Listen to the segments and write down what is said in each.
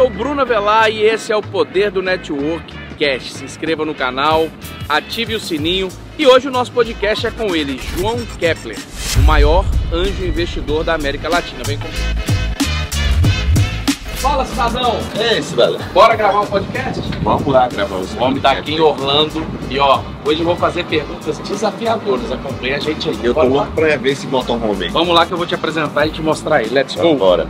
Eu sou o Bruno Avelar e esse é o Poder do Network Cast. Se inscreva no canal, ative o sininho e hoje o nosso podcast é com ele, João Kepler, o maior anjo investidor da América Latina. Vem comigo. Fala, cidadão! É isso, velho. Bora gravar um podcast? Vamos lá gravar os O homem tá aqui em Orlando e ó, hoje eu vou fazer perguntas desafiadoras. Acompanha a gente aí. Eu tô Bora lá. louco pra ver esse motorhome aí. Vamos lá que eu vou te apresentar e te mostrar ele. Let's go! Bora.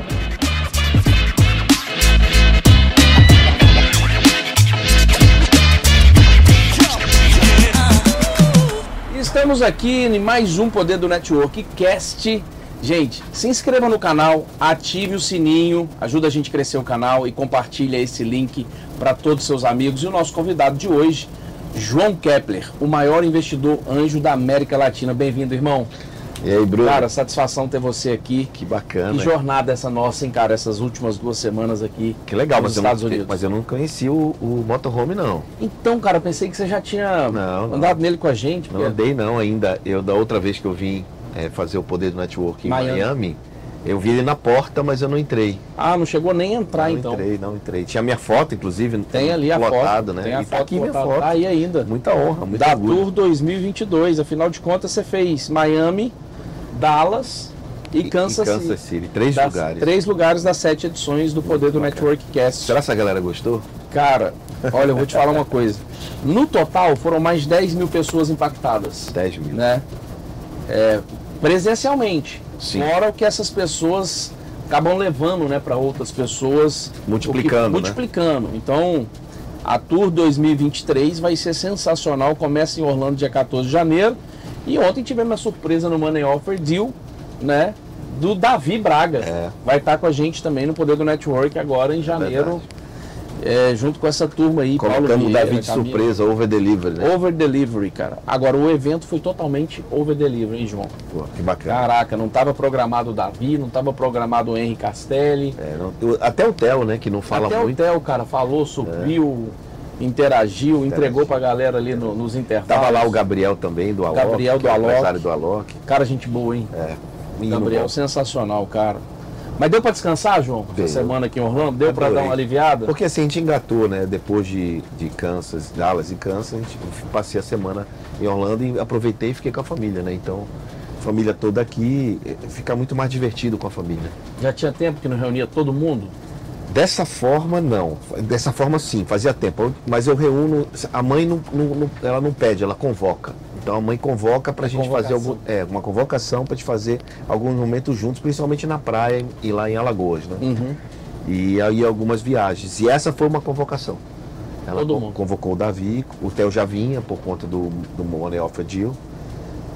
Estamos aqui em mais um Poder do Network Cast. Gente, se inscreva no canal, ative o sininho, ajuda a gente a crescer o canal e compartilha esse link para todos os seus amigos. E o nosso convidado de hoje, João Kepler, o maior investidor anjo da América Latina. Bem-vindo, irmão. E aí, Bruno? Cara, satisfação ter você aqui. que bacana. Que jornada essa nossa, hein, cara? Essas últimas duas semanas aqui. Que legal, nos mas eu, Estados não, Unidos. mas eu não conheci o, o motorhome, não. Então, cara, eu pensei que você já tinha Não, não. andado nele com a gente. Não porque- andei não ainda. Eu, da outra vez que eu vim é, fazer o Poder do Network em Miami. Miami, eu vi ele na porta, mas eu não entrei. Ah, não chegou nem a entrar, não então. entrei, não entrei. Tinha minha foto, inclusive. Tem ali a lotado, foto. né? Tem a e tá foto aqui minha foto. Tá aí ainda. Muita honra, muito da orgulho. Tour 2022. Afinal de contas, você fez Miami, Dallas e Kansas, Em Kansas City. City. Três Das- lugares. Três lugares das sete edições do Poder do. Network Cast. Será que a galera gostou? Cara, olha, eu vou te falar uma coisa. No total, foram mais de 10 mil pessoas impactadas, 10 mil. né? É, presencialmente. Sim. Fora o que essas pessoas acabam levando, né, para outras pessoas. Multiplicando, que- né? Multiplicando. Então, a Tour 2023 vai ser sensacional. Começa em Orlando dia 14 de janeiro. E ontem tivemos uma surpresa no Money Offer Deal, né? Do Davi Braga. É. Vai estar com a gente também no Poder do Network agora em janeiro, é, junto com essa turma aí. Paulo Colocamos o Vieira, Davi de Camila. surpresa, over delivery, né? Over delivery, cara. Agora o evento foi totalmente over delivery, hein, João? Pô, que bacana. Caraca, não estava programado o Davi, não estava programado o Henry Castelli. É, não- até o Theo, né, que não fala Até muito. o Theo, cara, falou, subiu, interagiu, entregou pra galera ali no- nos intervalos. Tava lá o Gabriel também, do Alok. Gabriel do é Alok. do Alok. Cara, gente boa, hein? É. menino Gabriel, bom. sensacional, cara. Mas deu pra descansar, João? Deu. Essa semana aqui em Orlando? Deu pra Adorei. dar uma aliviada? Porque assim, a gente engatou, né? Depois de, de Kansas, Dallas e Kansas, a gente passei a semana em Orlando e aproveitei e fiquei com a família, né? Então, família toda aqui, eh, fica muito mais divertido com a família. Já tinha tempo que não reunia todo mundo? Dessa forma, não. Dessa forma, sim, fazia tempo. Mas eu reúno. A mãe não, não- ela não pede, ela convoca. Então a mãe convoca pra gente fazer algum, é, uma convocação pra gente fazer alguns momentos juntos, principalmente na praia e lá em Alagoas, né? Uhum. E aí algumas viagens. E essa foi uma convocação. Ela Todo con- mundo. convocou o Davi, o Theo já vinha por conta do, do Money Offer Deal.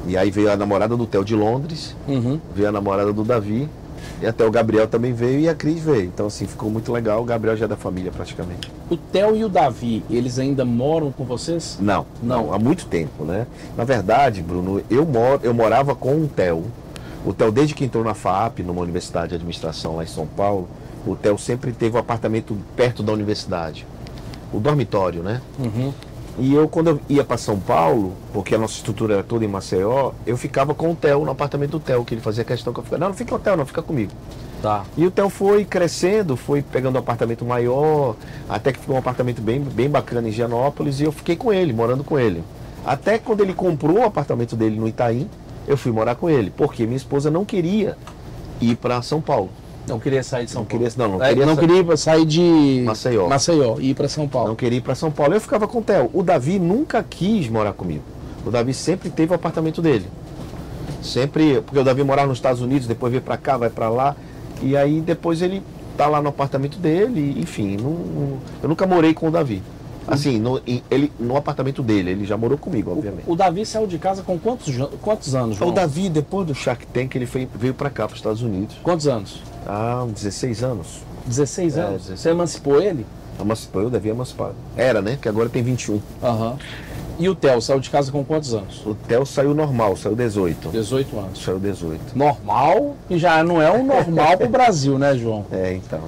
E aí veio a namorada do Theo de Londres, Uhum. veio a namorada do Davi, e até o Gabriel também veio e a Cris veio. Então assim, ficou muito legal. O Gabriel já é da família praticamente. O Theo e o Davi, eles ainda moram com vocês? Não, Não. não, há muito tempo, né? Na verdade, Bruno, eu, moro, eu morava com o Theo. O Theo, desde que entrou na FAP, numa universidade de administração lá em São Paulo, o Theo sempre teve um apartamento perto da universidade. O dormitório, né? Uhum. E eu, quando eu ia para São Paulo, porque a nossa estrutura era toda em Maceió, eu ficava com o Theo no apartamento do Theo, que ele fazia questão que eu ficasse. Não, não fica com o Theo, não, fica comigo. Tá. E o Theo foi crescendo, foi pegando um apartamento maior, até que ficou um apartamento bem, bem bacana em Gianópolis, e eu fiquei com ele, morando com ele. Até quando ele comprou o apartamento dele no Itaim, eu fui morar com ele, porque minha esposa não queria ir para São Paulo. Não queria sair de São Não Paulo. queria, não, não É, queria, não queria sair de Maceió. Maceió e ir pra São Paulo. não queria ir para São Paulo. Eu ficava com o Theo. O Davi nunca quis morar comigo. O Davi sempre teve o apartamento dele. Sempre, porque o Davi morava nos Estados Unidos, depois veio para cá, vai para lá, e aí depois ele tá lá no apartamento dele, enfim, não- não- eu nunca morei com o Davi. Assim, no, ele, no apartamento dele, ele já morou comigo, obviamente. O, o Davi saiu de casa com quantos, quantos anos, João? O Davi, depois do Shark Tank, ele foi- veio para cá, para os Estados Unidos, Quantos anos? Há uns 16 anos. 16 É, anos. 16. Você emancipou ele? Emancipou, eu Davi emancipado. Era, né? Que agora tem 21. Aham. E o Theo saiu de casa com quantos anos? O Theo saiu normal, saiu 18. 18 anos. Saiu 18. Normal, e já não é um normal pro Brasil, né, João? É, então.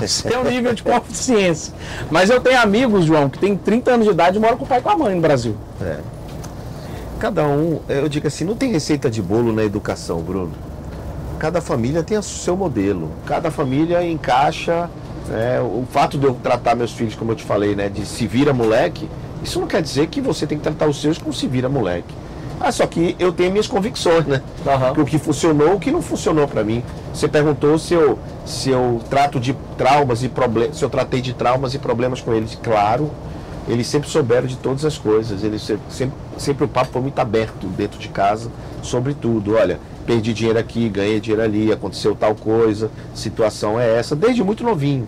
Você é um nível de consciência. Mas eu tenho amigos, João, que tem 30 anos de idade e moram com o pai e com a mãe no Brasil. É. Cada um, eu digo assim, não tem receita de bolo na educação, Bruno. Cada família tem o seu modelo. Cada família encaixa É, o fato de eu tratar meus filhos, como eu te falei, né, de se vira moleque, isso não quer dizer que você tem que tratar os seus como se vira moleque. Ah, só que eu tenho minhas convicções, né? Uhum. O que funcionou, o que não funcionou para mim. Você perguntou se eu, se eu trato de traumas e problemas, se eu tratei de traumas e problemas com eles. Claro, eles sempre souberam de todas as coisas. Eles sempre, sempre o papo foi muito aberto dentro de casa sobre tudo. Olha, perdi dinheiro aqui, ganhei dinheiro ali, aconteceu tal coisa, situação é essa, desde muito novinho.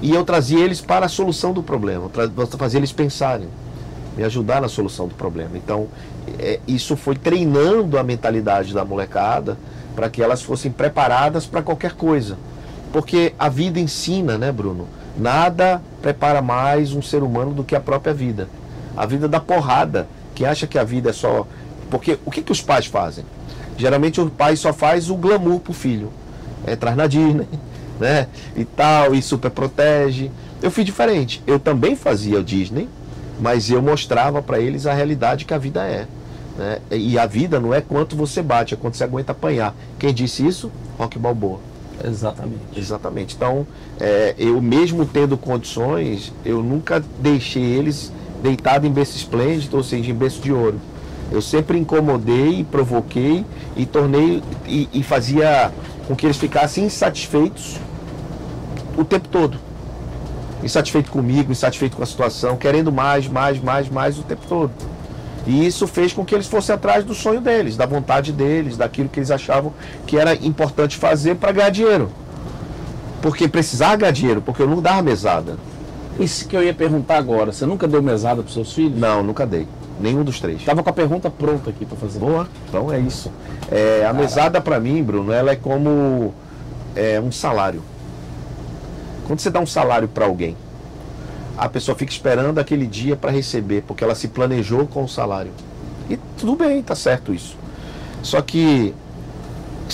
E eu trazia eles para a solução do problema, fazia eles pensarem, me ajudar na solução do problema. Então, é, isso foi treinando a mentalidade da molecada para que elas fossem preparadas para qualquer coisa. Porque a vida ensina, né, Bruno? Nada prepara mais um ser humano do que a própria vida. A vida da porrada, que acha que a vida é só. Porque o que, que os pais fazem? Geralmente o pai só faz o glamour pro filho. É, traz na Disney, né? E tal, e super protege. Eu fiz diferente. Eu também fazia o Disney, mas eu mostrava para eles a realidade que a vida é. Né? E a vida não é quanto você bate, é quanto você aguenta apanhar. Quem disse isso? Rock Balboa. Exatamente. Exatamente. Então, é, eu mesmo tendo condições, eu nunca deixei eles deitados em berço esplêndido, ou seja, em berço de ouro. Eu sempre incomodei, provoquei e tornei e, e fazia com que eles ficassem insatisfeitos o tempo todo. Insatisfeito comigo, insatisfeito com a situação, querendo mais, mais, mais, mais o tempo todo. E isso fez com que eles fossem atrás do sonho deles, da vontade deles, daquilo que eles achavam que era importante fazer para ganhar dinheiro. Porque precisava ganhar dinheiro, porque eu não dava mesada. Isso que eu ia perguntar agora. Você nunca deu mesada para seus filhos? Não, nunca dei. Nenhum dos três. Estava com a pergunta pronta aqui para fazer. Boa, então é isso. É, a mesada para mim, Bruno, ela é como é, um salário. Quando você dá um salário para alguém, a pessoa fica esperando aquele dia para receber, porque ela se planejou com o salário. E tudo bem, tá certo isso. Só que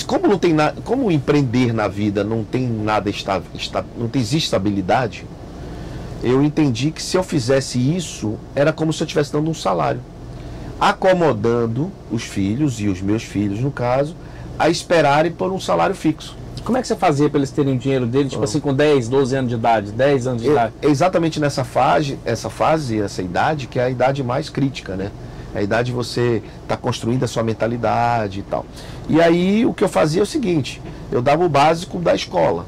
como não tem nada, como empreender na vida não tem nada estável, não tem existe estabilidade, eu entendi que se eu fizesse isso, era como se eu estivesse dando um salário. Acomodando os filhos, e os meus filhos no caso, a esperarem por um salário fixo. Como é que você fazia para eles terem o dinheiro deles, tipo assim, com 10, 12 anos de idade, 10 anos de é, idade? Exatamente nessa fase, essa fase, essa idade, que é a idade mais crítica, né? É a idade de você estar tá construindo a sua mentalidade e tal. E aí o que eu fazia é o seguinte, eu dava o básico da escola.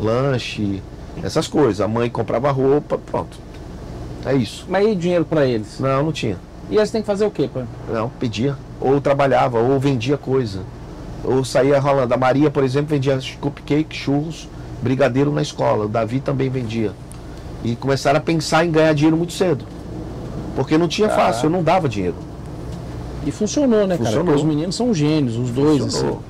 Lanche, essas coisas. A mãe comprava roupa, pronto. É isso. Mas e dinheiro para eles? Não, não tinha. E eles têm que fazer o quê, pai? Não, pedia. Ou trabalhava, ou vendia coisa. Ou saía rolando. A Maria, por exemplo, vendia cupcake, churros, brigadeiro na escola. O Davi também vendia. E começaram a pensar em ganhar dinheiro muito cedo. Porque não tinha ah. fácil, eu não dava dinheiro. E funcionou, né, funcionou. cara? Porque os meninos são gênios, os dois, funcionou. assim.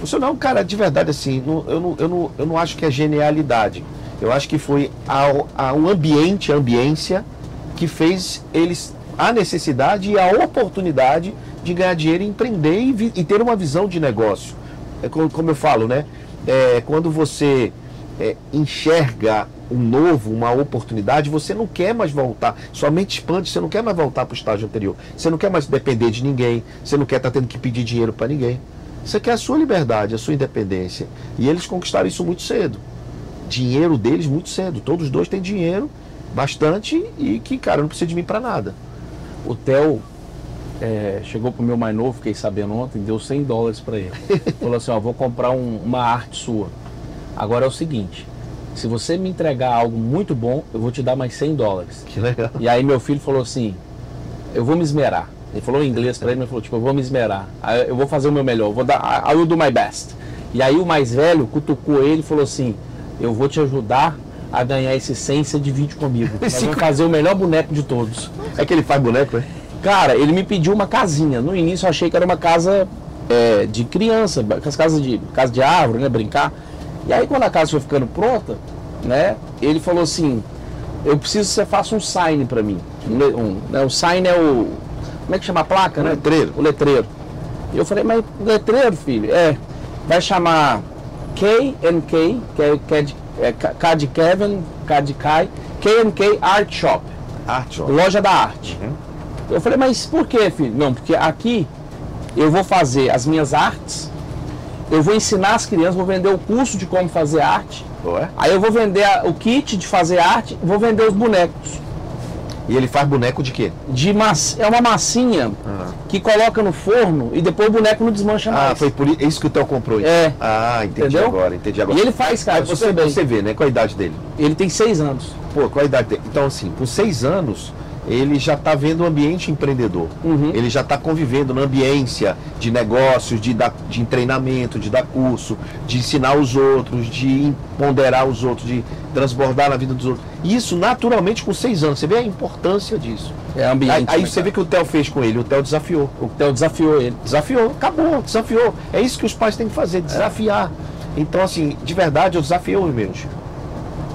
Funcionou, cara, de verdade, assim, não, eu, não, eu, não, eu não acho que é genialidade. Eu acho que foi a, a, o ambiente, a ambiência, que fez eles a necessidade e a oportunidade de ganhar dinheiro, empreender e, e ter uma visão de negócio. É como, como eu falo, né? É, quando você é, enxerga um novo, uma oportunidade, você não quer mais voltar. Sua mente expande, você não quer mais voltar para o estágio anterior. Você não quer mais depender de ninguém. Você não quer estar tá tendo que pedir dinheiro para ninguém. Você quer a sua liberdade, a sua independência. E eles conquistaram isso muito cedo. Dinheiro deles muito cedo. Todos os dois têm dinheiro, bastante, e que, cara, não precisa de mim para nada. O Theo é, chegou pro meu mais novo, fiquei sabendo ontem, deu 100 dólares para ele. Falou assim: ó, vou comprar um, uma arte sua. Agora é o seguinte: se você me entregar algo muito bom, eu vou te dar mais 100 dólares. Que legal. E aí meu filho falou assim: eu vou me esmerar. Ele falou em inglês para ele, mas falou: tipo, eu vou me esmerar. Eu vou fazer o meu melhor, eu vou dar, I will do my best. E aí o mais velho cutucou ele e falou assim: eu vou te ajudar a ganhar esse 100 você divide comigo. Nós vamos fazer o melhor boneco de todos. É que ele faz boneco, é? Cara, ele me pediu uma casinha. No início eu achei que era uma casa é, de criança, as casas de casa de árvore, né, brincar. E aí quando a casa foi ficando pronta, né, ele falou assim: "Eu preciso que você faça um sign para mim". Um, né, o sign é o como é que chama a placa, o né? Letreiro. O letreiro. E eu falei: "Mas letreiro, filho, é vai chamar K and K, que é, que é de, é, K de Kevin, K de Kai, K and K Art Shop. Art Shop. Loja da arte. Uhum. Eu falei, mas por que, filho? Não, porque aqui eu vou fazer as minhas artes, eu vou ensinar as crianças, vou vender o curso de como fazer arte Ué? Aí eu vou vender a- o kit de fazer arte, vou vender os bonecos. E ele faz boneco de quê? De mass... É uma massinha Ah. que coloca no forno e depois o boneco não desmancha mais. Ah, foi por i- isso que o Theo comprou. então. É. Ah, entendi Entendeu? agora, entendi agora. E ele faz, cara, Aí você, você vê, né? Qual a idade dele? Ele tem seis anos. Pô, qual a idade dele? Então, assim, com seis anos, ele já está vendo o ambiente empreendedor. Uhum. Ele já está convivendo na ambiência de negócios, de, dar, de treinamento, de dar curso, de ensinar os outros, de ponderar os outros, de transbordar na vida dos outros. Isso naturalmente com seis anos. Você vê a importância disso. É ambiente. Aí, aí né, você vê que o Theo fez com ele, o Theo desafiou. O Theo desafiou ele. Desafiou, acabou, desafiou. É isso que os pais têm que fazer, desafiar. Então, assim, de verdade, eu desafiei os meus.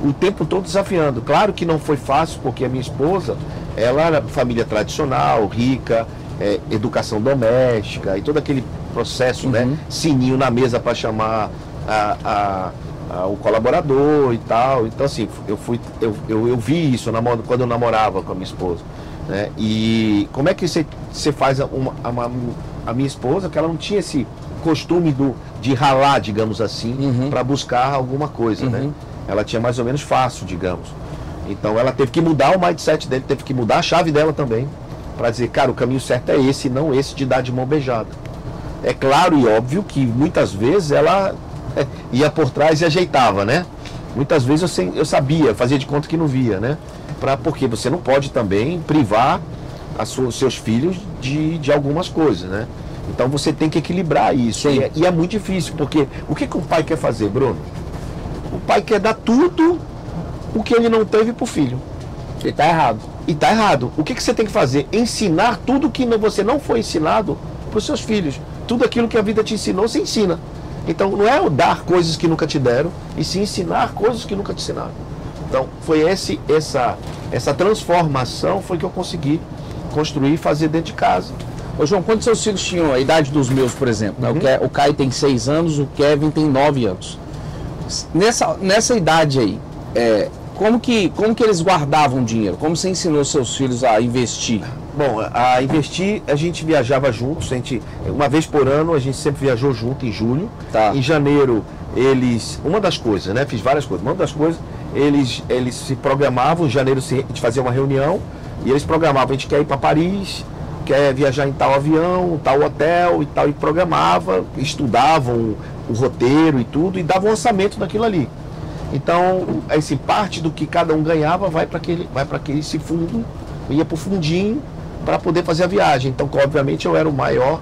O tempo todo desafiando. Claro que não foi fácil, porque a minha esposa, ela era família tradicional, rica, é, educação doméstica e todo aquele processo, né? Uhum. Sininho na mesa para chamar a, a- a- o colaborador e tal. Então, assim, eu fui, eu, eu, eu vi isso quando eu namorava com a minha esposa. Né? E como é que você, você faz a- uma, uma- a minha esposa, que ela não tinha esse costume do, de ralar, digamos assim, Uhum. para buscar alguma coisa, né? Uhum. Ela tinha mais ou menos fácil, digamos. Então ela teve que mudar o mindset dele, teve que mudar a chave dela também, para dizer, cara, o caminho certo é esse, não esse de dar de mão beijada. É claro e óbvio que muitas vezes ela é, ia por trás e ajeitava, né? Muitas vezes eu, sem- eu sabia, fazia de conta que não via, né? Pra, porque você não pode também privar os seus filhos de, de algumas coisas, né? Então você tem que equilibrar isso. E é, e é muito difícil, porque o que, que o pai quer fazer, Bruno? O pai quer dar tudo o que ele não teve pro filho. Ele tá errado. E tá errado. O que, que você tem que fazer? Ensinar tudo que não- você não foi ensinado para os seus filhos. Tudo aquilo que a vida te ensinou, você ensina. Então não é o dar coisas que nunca te deram, e sim ensinar coisas que nunca te ensinaram. Então foi esse, essa, essa transformação foi que eu consegui construir e fazer dentro de casa. Ô João, quantos seus filhos tinham a idade dos meus, por exemplo? né? Uhum. O, Ke- o Caio tem seis anos, o Kevin tem nove anos. Nessa, nessa idade aí, é, como, que, como que eles guardavam dinheiro? Como você ensinou seus filhos a investir? Bom, a investir, a gente viajava juntos, a gente, uma vez por ano a gente sempre viajou junto em julho. Tá. Em janeiro, eles. Uma das coisas, né? Fiz várias coisas. Uma das coisas, eles, eles se programavam, em janeiro se- a gente fazia uma reunião e eles programavam, a gente quer ir para Paris, quer viajar em tal avião, tal hotel e tal, e programavam, estudavam o, o roteiro e tudo, e davam um orçamento daquilo ali. Então, assim, parte do que cada um ganhava vai para aquele, vai para aquele esse fundo, ia para o fundinho para poder fazer a viagem. Então, obviamente, eu era o maior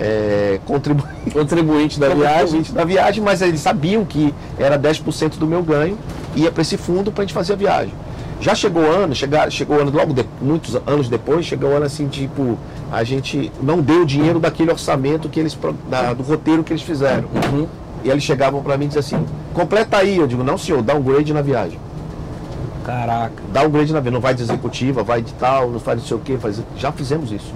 é, contribuinte Contribuinte da viagem? da viagem, mas eles sabiam que era 10% do meu ganho, ia para esse fundo para a gente fazer a viagem. Já chegou ano, chegar, chegou ano logo de- muitos anos depois, chegou ano assim, tipo, a gente não deu o dinheiro daquele orçamento que eles da- do roteiro que eles fizeram. Uhum. E eles chegavam para mim e diziam assim: "Completa aí". Eu digo: "Não, senhor, dá um grade na viagem". Caraca. Dá um grade na viagem, não vai de executiva, vai de tal, não faz não sei o quê, faz... já fizemos isso.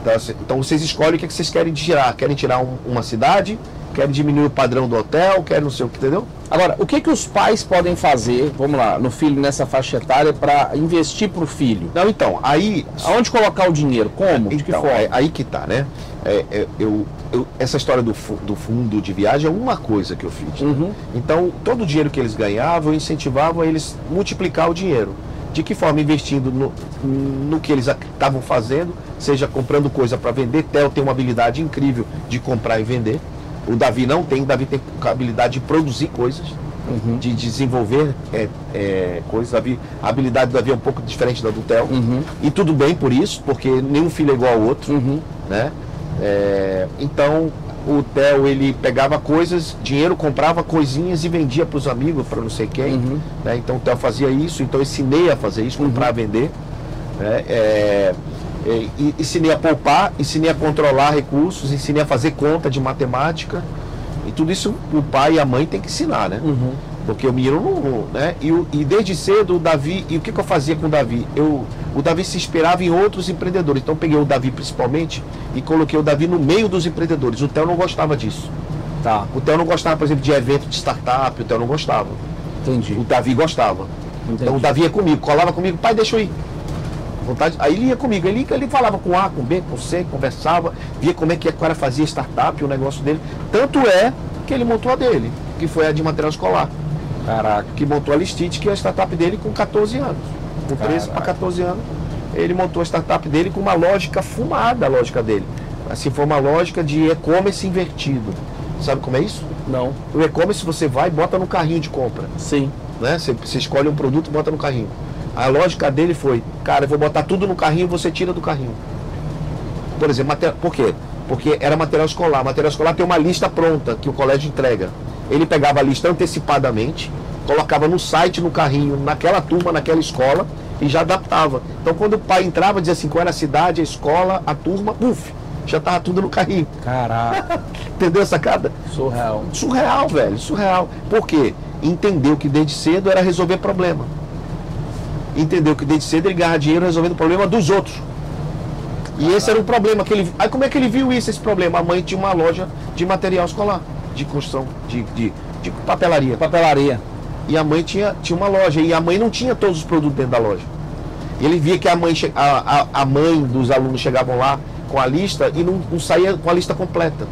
Então, assim, então vocês escolhem o que, é que vocês querem tirar. Querem tirar um- uma cidade, querem diminuir o padrão do hotel, querem não sei o que, entendeu? Agora, o que, que os pais podem fazer, vamos lá, no filho nessa faixa etária, para investir para o filho? Não, então, aí Aonde colocar o dinheiro? Como? De que Então, forma? é aí que tá, né? É, é, eu, eu- essa história do, do fundo de viagem é uma coisa que eu fiz. né? Uhum. Então, todo o dinheiro que eles ganhavam, eu incentivava eles multiplicar o dinheiro. De que forma? Investindo no, no que eles estavam fazendo, seja comprando coisa para vender. Theo tem uma habilidade incrível de comprar e vender. O Davi não tem, o Davi tem a habilidade de produzir coisas Uhum. de desenvolver é, é, coisas. Davi, a habilidade do Davi é um pouco diferente da do Theo. Uhum. E tudo bem por isso, porque nenhum filho é igual ao outro. Uhum. Né? É, então o Theo ele pegava coisas, dinheiro, comprava coisinhas e vendia para os amigos, para não sei quem. Uhum. né? Então o Theo fazia isso, então eu ensinei a fazer isso, comprar, vender. né? É, ensinei a poupar, ensinei a controlar recursos, ensinei a fazer conta de matemática. E tudo isso o pai e a mãe tem que ensinar, né? Uhum. Porque o menino não. Né? E, e desde cedo o Davi. E o que, que eu fazia com o Davi? Eu, o Davi se inspirava em outros empreendedores. Então eu peguei o Davi principalmente e coloquei o Davi no meio dos empreendedores. O Theo não gostava disso. Tá, O Theo não gostava, por exemplo, de evento de startup, o Theo não gostava. entendi. O Davi gostava. entendi. Então o Davi ia comigo, colava comigo, pai, deixa eu ir. Vontade, aí ele ia comigo, ele, ele falava com A, com B, com C, conversava, via como é que o cara fazia startup, o negócio dele. Tanto é que ele montou a dele, que foi a de material escolar. Caraca. Que montou a Listite, que é a startup dele com 14 anos. Com 13 para 14 anos, ele montou a startup dele com uma lógica fumada, a lógica dele. Assim, foi uma lógica de e-commerce invertido. Sabe como é isso? Não. O e-commerce você vai e bota no carrinho de compra. Sim. Né? Você, você escolhe um produto e bota no carrinho. A lógica dele foi, cara, eu vou botar tudo no carrinho, você tira do carrinho. Por exemplo, material, por quê? Porque era material escolar. Material escolar tem uma lista pronta que o colégio entrega. Ele pegava a lista antecipadamente, colocava no site, no carrinho, naquela turma, naquela escola e já adaptava. Então quando o pai entrava, dizia assim, qual era a cidade, a escola, a turma, puf, já tava tudo no carrinho. Caraca. Entendeu essa sacada? Surreal. Surreal, velho, surreal. Por quê? Entendeu que desde cedo era resolver problema. Entendeu que desde cedo ele ganhava dinheiro resolvendo o problema dos outros. E esse era um problema que ele. Aí como é que ele viu isso, esse problema? A mãe tinha uma loja de material escolar, de construção, de, de, de papelaria. Papelaria. E a mãe tinha, tinha uma loja. E a mãe não tinha todos os produtos dentro da loja. E ele via que a mãe, a, a, a mãe dos alunos chegavam lá com a lista e não, não saía com a lista completa.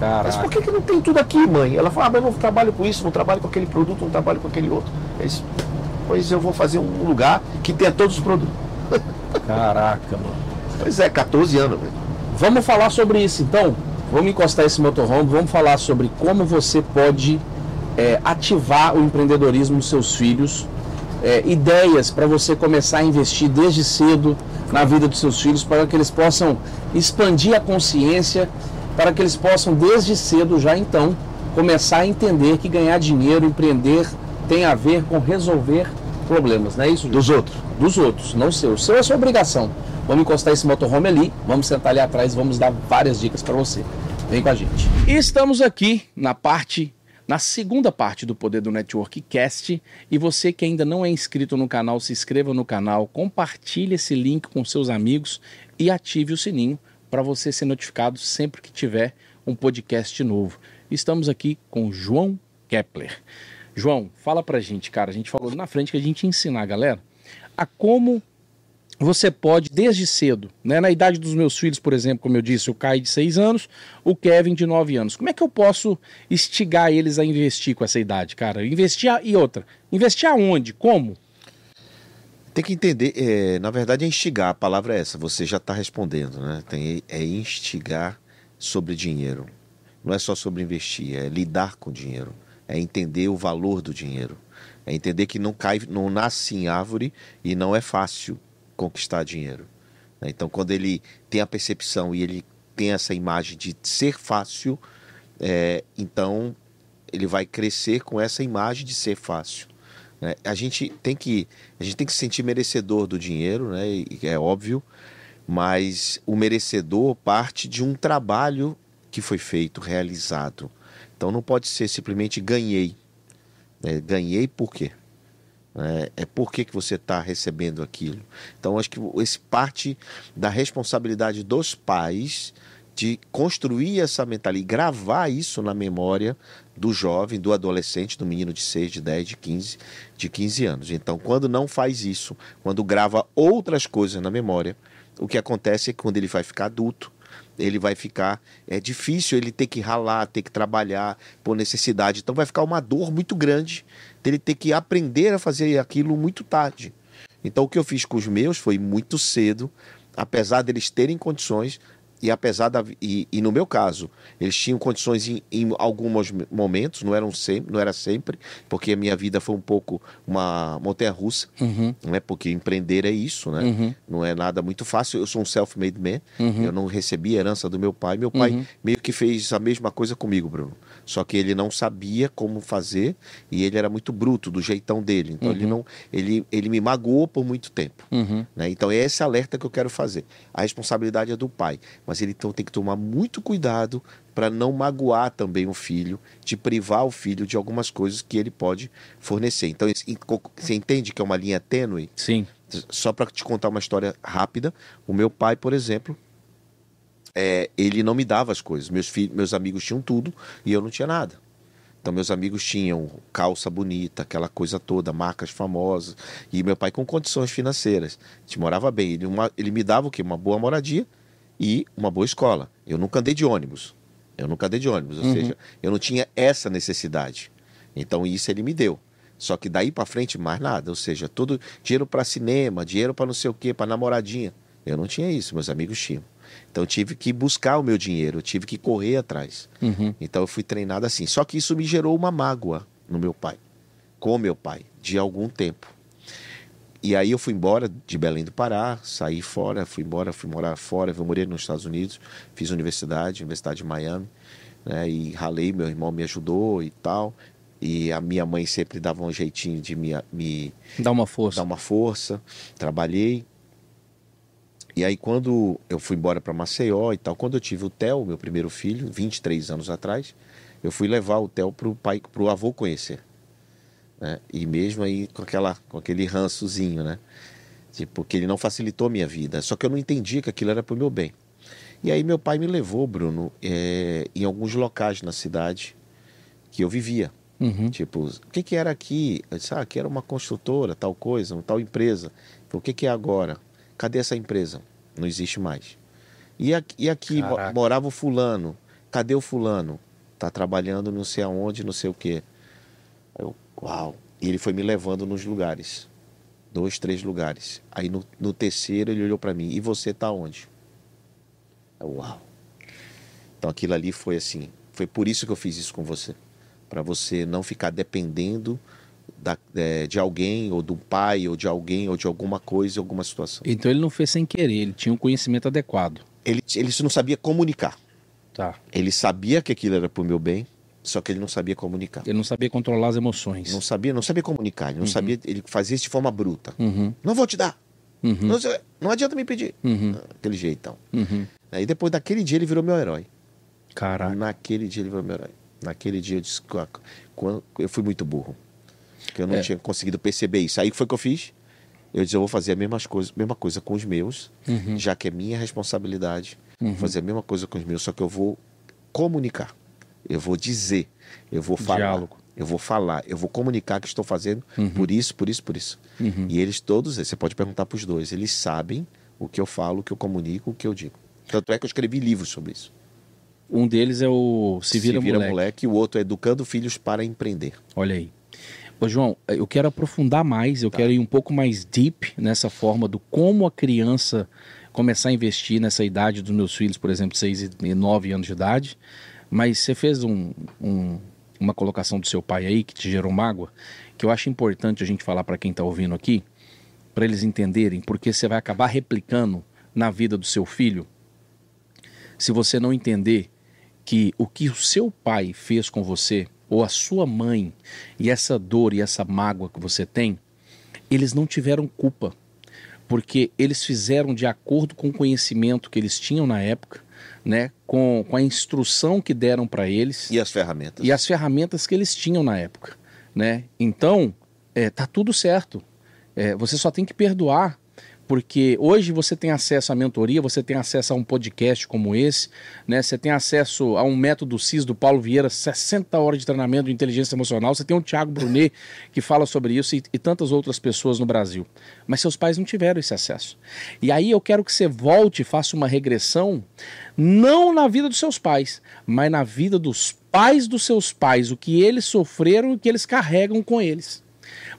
Caraca. Mas por que, que não tem tudo aqui, mãe? Ela falou, ah, mas eu não trabalho com isso, não trabalho com aquele produto, não trabalho com aquele outro. É isso. Pois eu vou fazer um lugar que tenha todos os produtos. Caraca, mano. Pois é, 14 anos, velho. Vamos falar sobre isso então. Vamos encostar esse motorhome, vamos falar sobre como você pode é, ativar o empreendedorismo dos seus filhos, é, ideias para você começar a investir desde cedo na vida dos seus filhos, para que eles possam expandir a consciência, para que eles possam desde cedo já então começar a entender que ganhar dinheiro, empreender tem a ver com resolver problemas, não é isso? Dos outros. Dos outros, não seu. O seu é sua obrigação. Vamos encostar esse motorhome ali, vamos sentar ali atrás e vamos dar várias dicas para você. Vem com a gente. E estamos aqui na parte, na segunda parte do Poder do Network Cast. E você que ainda não é inscrito no canal, se inscreva no canal, compartilhe esse link com seus amigos e ative o sininho para você ser notificado sempre que tiver um podcast novo. Estamos aqui com João Kepler. João, fala pra gente, cara. A gente falou na frente que a gente ensinar a galera a como você pode, desde cedo, né? na idade dos meus filhos, por exemplo, como eu disse, o Kai de 6 anos, o Kevin de 9 anos. Como é que eu posso instigar eles a investir com essa idade, cara? Investir a... e outra, investir aonde? Como? Tem que entender, é, na verdade é instigar, a palavra é essa, você já está respondendo, né? Tem, é instigar sobre dinheiro. Não é só sobre investir, é lidar com dinheiro, é entender o valor do dinheiro, é entender que não cai, não nasce em árvore e não é fácil conquistar dinheiro. Né? Então, quando ele tem a percepção e ele tem essa imagem de ser fácil, é, então ele vai crescer com essa imagem de ser fácil. Né? A gente tem que a gente tem que se sentir merecedor do dinheiro, né? é óbvio, mas o merecedor parte de um trabalho que foi feito, realizado. Então não pode ser simplesmente ganhei. Né? Ganhei por quê? É, é por que, que você está recebendo aquilo. Então, acho que esse parte da responsabilidade dos pais de construir essa mentalidade, gravar isso na memória do jovem, do adolescente, do menino de 6, de 10, de 15, de 15 anos. Então, quando não faz isso, quando grava outras coisas na memória, o que acontece é que quando ele vai ficar adulto, ele vai ficar é difícil ele ter que ralar, ter que trabalhar por necessidade. Então vai ficar uma dor muito grande dele ter que aprender a fazer aquilo muito tarde. Então o que eu fiz com os meus foi muito cedo, apesar deles terem condições, e apesar da e, e, no meu caso eles tinham condições em, em, alguns momentos não eram sempre não era sempre porque a minha vida foi um pouco uma montanha russa uhum. né porque empreender é isso né uhum. não é nada muito fácil eu sou um self-made man uhum. eu não recebi herança do meu pai meu pai Uhum. meio que fez a mesma coisa comigo Bruno só que ele não sabia como fazer e ele era muito bruto do jeitão dele então ele Uhum. não ele ele me magoou por muito tempo Uhum. né? Então é esse alerta que eu quero fazer. A responsabilidade é do pai, mas ele então tem que tomar muito cuidado para não magoar também o filho, de privar o filho de algumas coisas que ele pode fornecer. Então você entende que é uma linha tênue? Sim. Só para te contar uma história rápida, o meu pai, por exemplo, é, ele não me dava as coisas. Meus filhos, meus amigos tinham tudo e eu não tinha nada. Então meus amigos tinham calça bonita, aquela coisa toda, marcas famosas. E meu pai com condições financeiras. A gente morava bem. Ele, uma- ele me dava o quê? Uma boa moradia e uma boa escola. Eu nunca andei de ônibus. Eu nunca andei de ônibus. Ou Uhum. seja, eu não tinha essa necessidade. Então isso ele me deu. Só que daí para frente mais nada, ou seja, todo dinheiro para cinema, dinheiro para não sei o quê, para namoradinha. Eu não tinha isso, meus amigos tinham. Então eu tive que buscar o meu dinheiro, eu tive que correr atrás. Uhum. Então eu fui treinado assim. Só que isso me gerou uma mágoa no meu pai, com meu pai, de algum tempo. E aí eu fui embora de Belém do Pará, saí fora, fui embora, fui morar fora, eu morei nos Estados Unidos, fiz universidade, Universidade de Miami, né? E ralei, meu irmão me ajudou e tal. E a minha mãe sempre dava um jeitinho de me, me Dá uma força. dar uma força. Trabalhei. E aí, quando eu fui embora para Maceió e tal, quando eu tive o Theo, meu primeiro filho, 23 anos atrás, eu fui levar o Theo pro pai, pro avô conhecer. Né? E mesmo aí com, aquela, com aquele rançozinho, né? Tipo, que ele não facilitou a minha vida. Só que eu não entendia que aquilo era pro meu bem. E aí meu pai me levou, Bruno, eh, em alguns locais na cidade que eu vivia. Uhum. Tipo, o que, que era aqui? Eu disse, ah, aqui era uma construtora, tal coisa, uma tal empresa. O que, que é agora? Cadê essa empresa? Não existe mais. E aqui, e aqui Caraca. morava o fulano. Cadê o fulano? Tá trabalhando não sei aonde, não sei o quê. Eu, uau. E ele foi me levando nos lugares. Dois, três lugares. Aí no, no terceiro ele olhou para mim, e você tá onde? Uau. Então aquilo ali foi assim. Foi por isso que eu fiz isso com você. Para você não ficar dependendo da- é, de alguém, ou do pai, ou de alguém, ou de alguma coisa, alguma situação. Então ele não fez sem querer, ele tinha um conhecimento adequado. Ele, ele não sabia comunicar. Tá. Ele sabia que aquilo era pro meu bem, só que ele não sabia comunicar. Ele não sabia controlar as emoções. Não sabia, não sabia comunicar, ele não sabia, ele fazia isso de forma bruta. Uhum. Não vou te dar. Uhum. Não, não adianta me pedir. Uhum. Aquele jeitão. Uhum. Aí depois daquele dia ele virou meu herói. Caraca. Naquele dia ele virou meu herói. Naquele dia eu disse que quando- eu fui muito burro. Que eu não É. tinha conseguido perceber isso. Aí o que foi que eu fiz? Eu disse, eu vou fazer a mesma coisa, mesma coisa com os meus, Uhum. já que é minha responsabilidade. Uhum. Fazer a mesma coisa com os meus, só que eu vou comunicar. Eu vou dizer, eu vou falar. Diálogo. Eu vou falar, eu vou comunicar que estou fazendo por isso, por isso, por isso. Uhum. E eles todos, você pode perguntar para os dois, eles sabem o que eu falo, o que eu comunico, o que eu digo. Tanto é que eu escrevi livros sobre isso. Um deles é o Se Vira, Moleque. e o outro é Educando Filhos para Empreender. Olha aí. Ô, João, eu quero aprofundar mais, eu quero ir um pouco mais deep nessa forma do como a criança começar a investir nessa idade dos meus filhos, por exemplo, 6 e 9 anos de idade. Mas você fez um- um- uma colocação do seu pai aí que te gerou mágoa, que eu acho importante a gente falar para quem está ouvindo aqui, para eles entenderem, porque você vai acabar replicando na vida do seu filho se você não entender que o que o seu pai fez com você, ou a sua mãe, e essa dor e essa mágoa que você tem, eles não tiveram culpa. Porque eles fizeram de acordo com o conhecimento que eles tinham na época, né, com, com a instrução que deram para eles E as ferramentas. e as ferramentas que eles tinham na época, né? Então, é, tá tudo certo. É, você só tem que perdoar, porque hoje você tem acesso à mentoria, você tem acesso a um podcast como esse, né? Você tem acesso a um método CIS do Paulo Vieira, 60 horas de treinamento de inteligência emocional. Você tem o Thiago Brunet que fala sobre isso e, e tantas outras pessoas no Brasil. Mas seus pais não tiveram esse acesso. E aí eu quero que você volte e faça uma regressão, não na vida dos seus pais, mas na vida dos pais dos seus pais, o que eles sofreram e o que eles carregam com eles.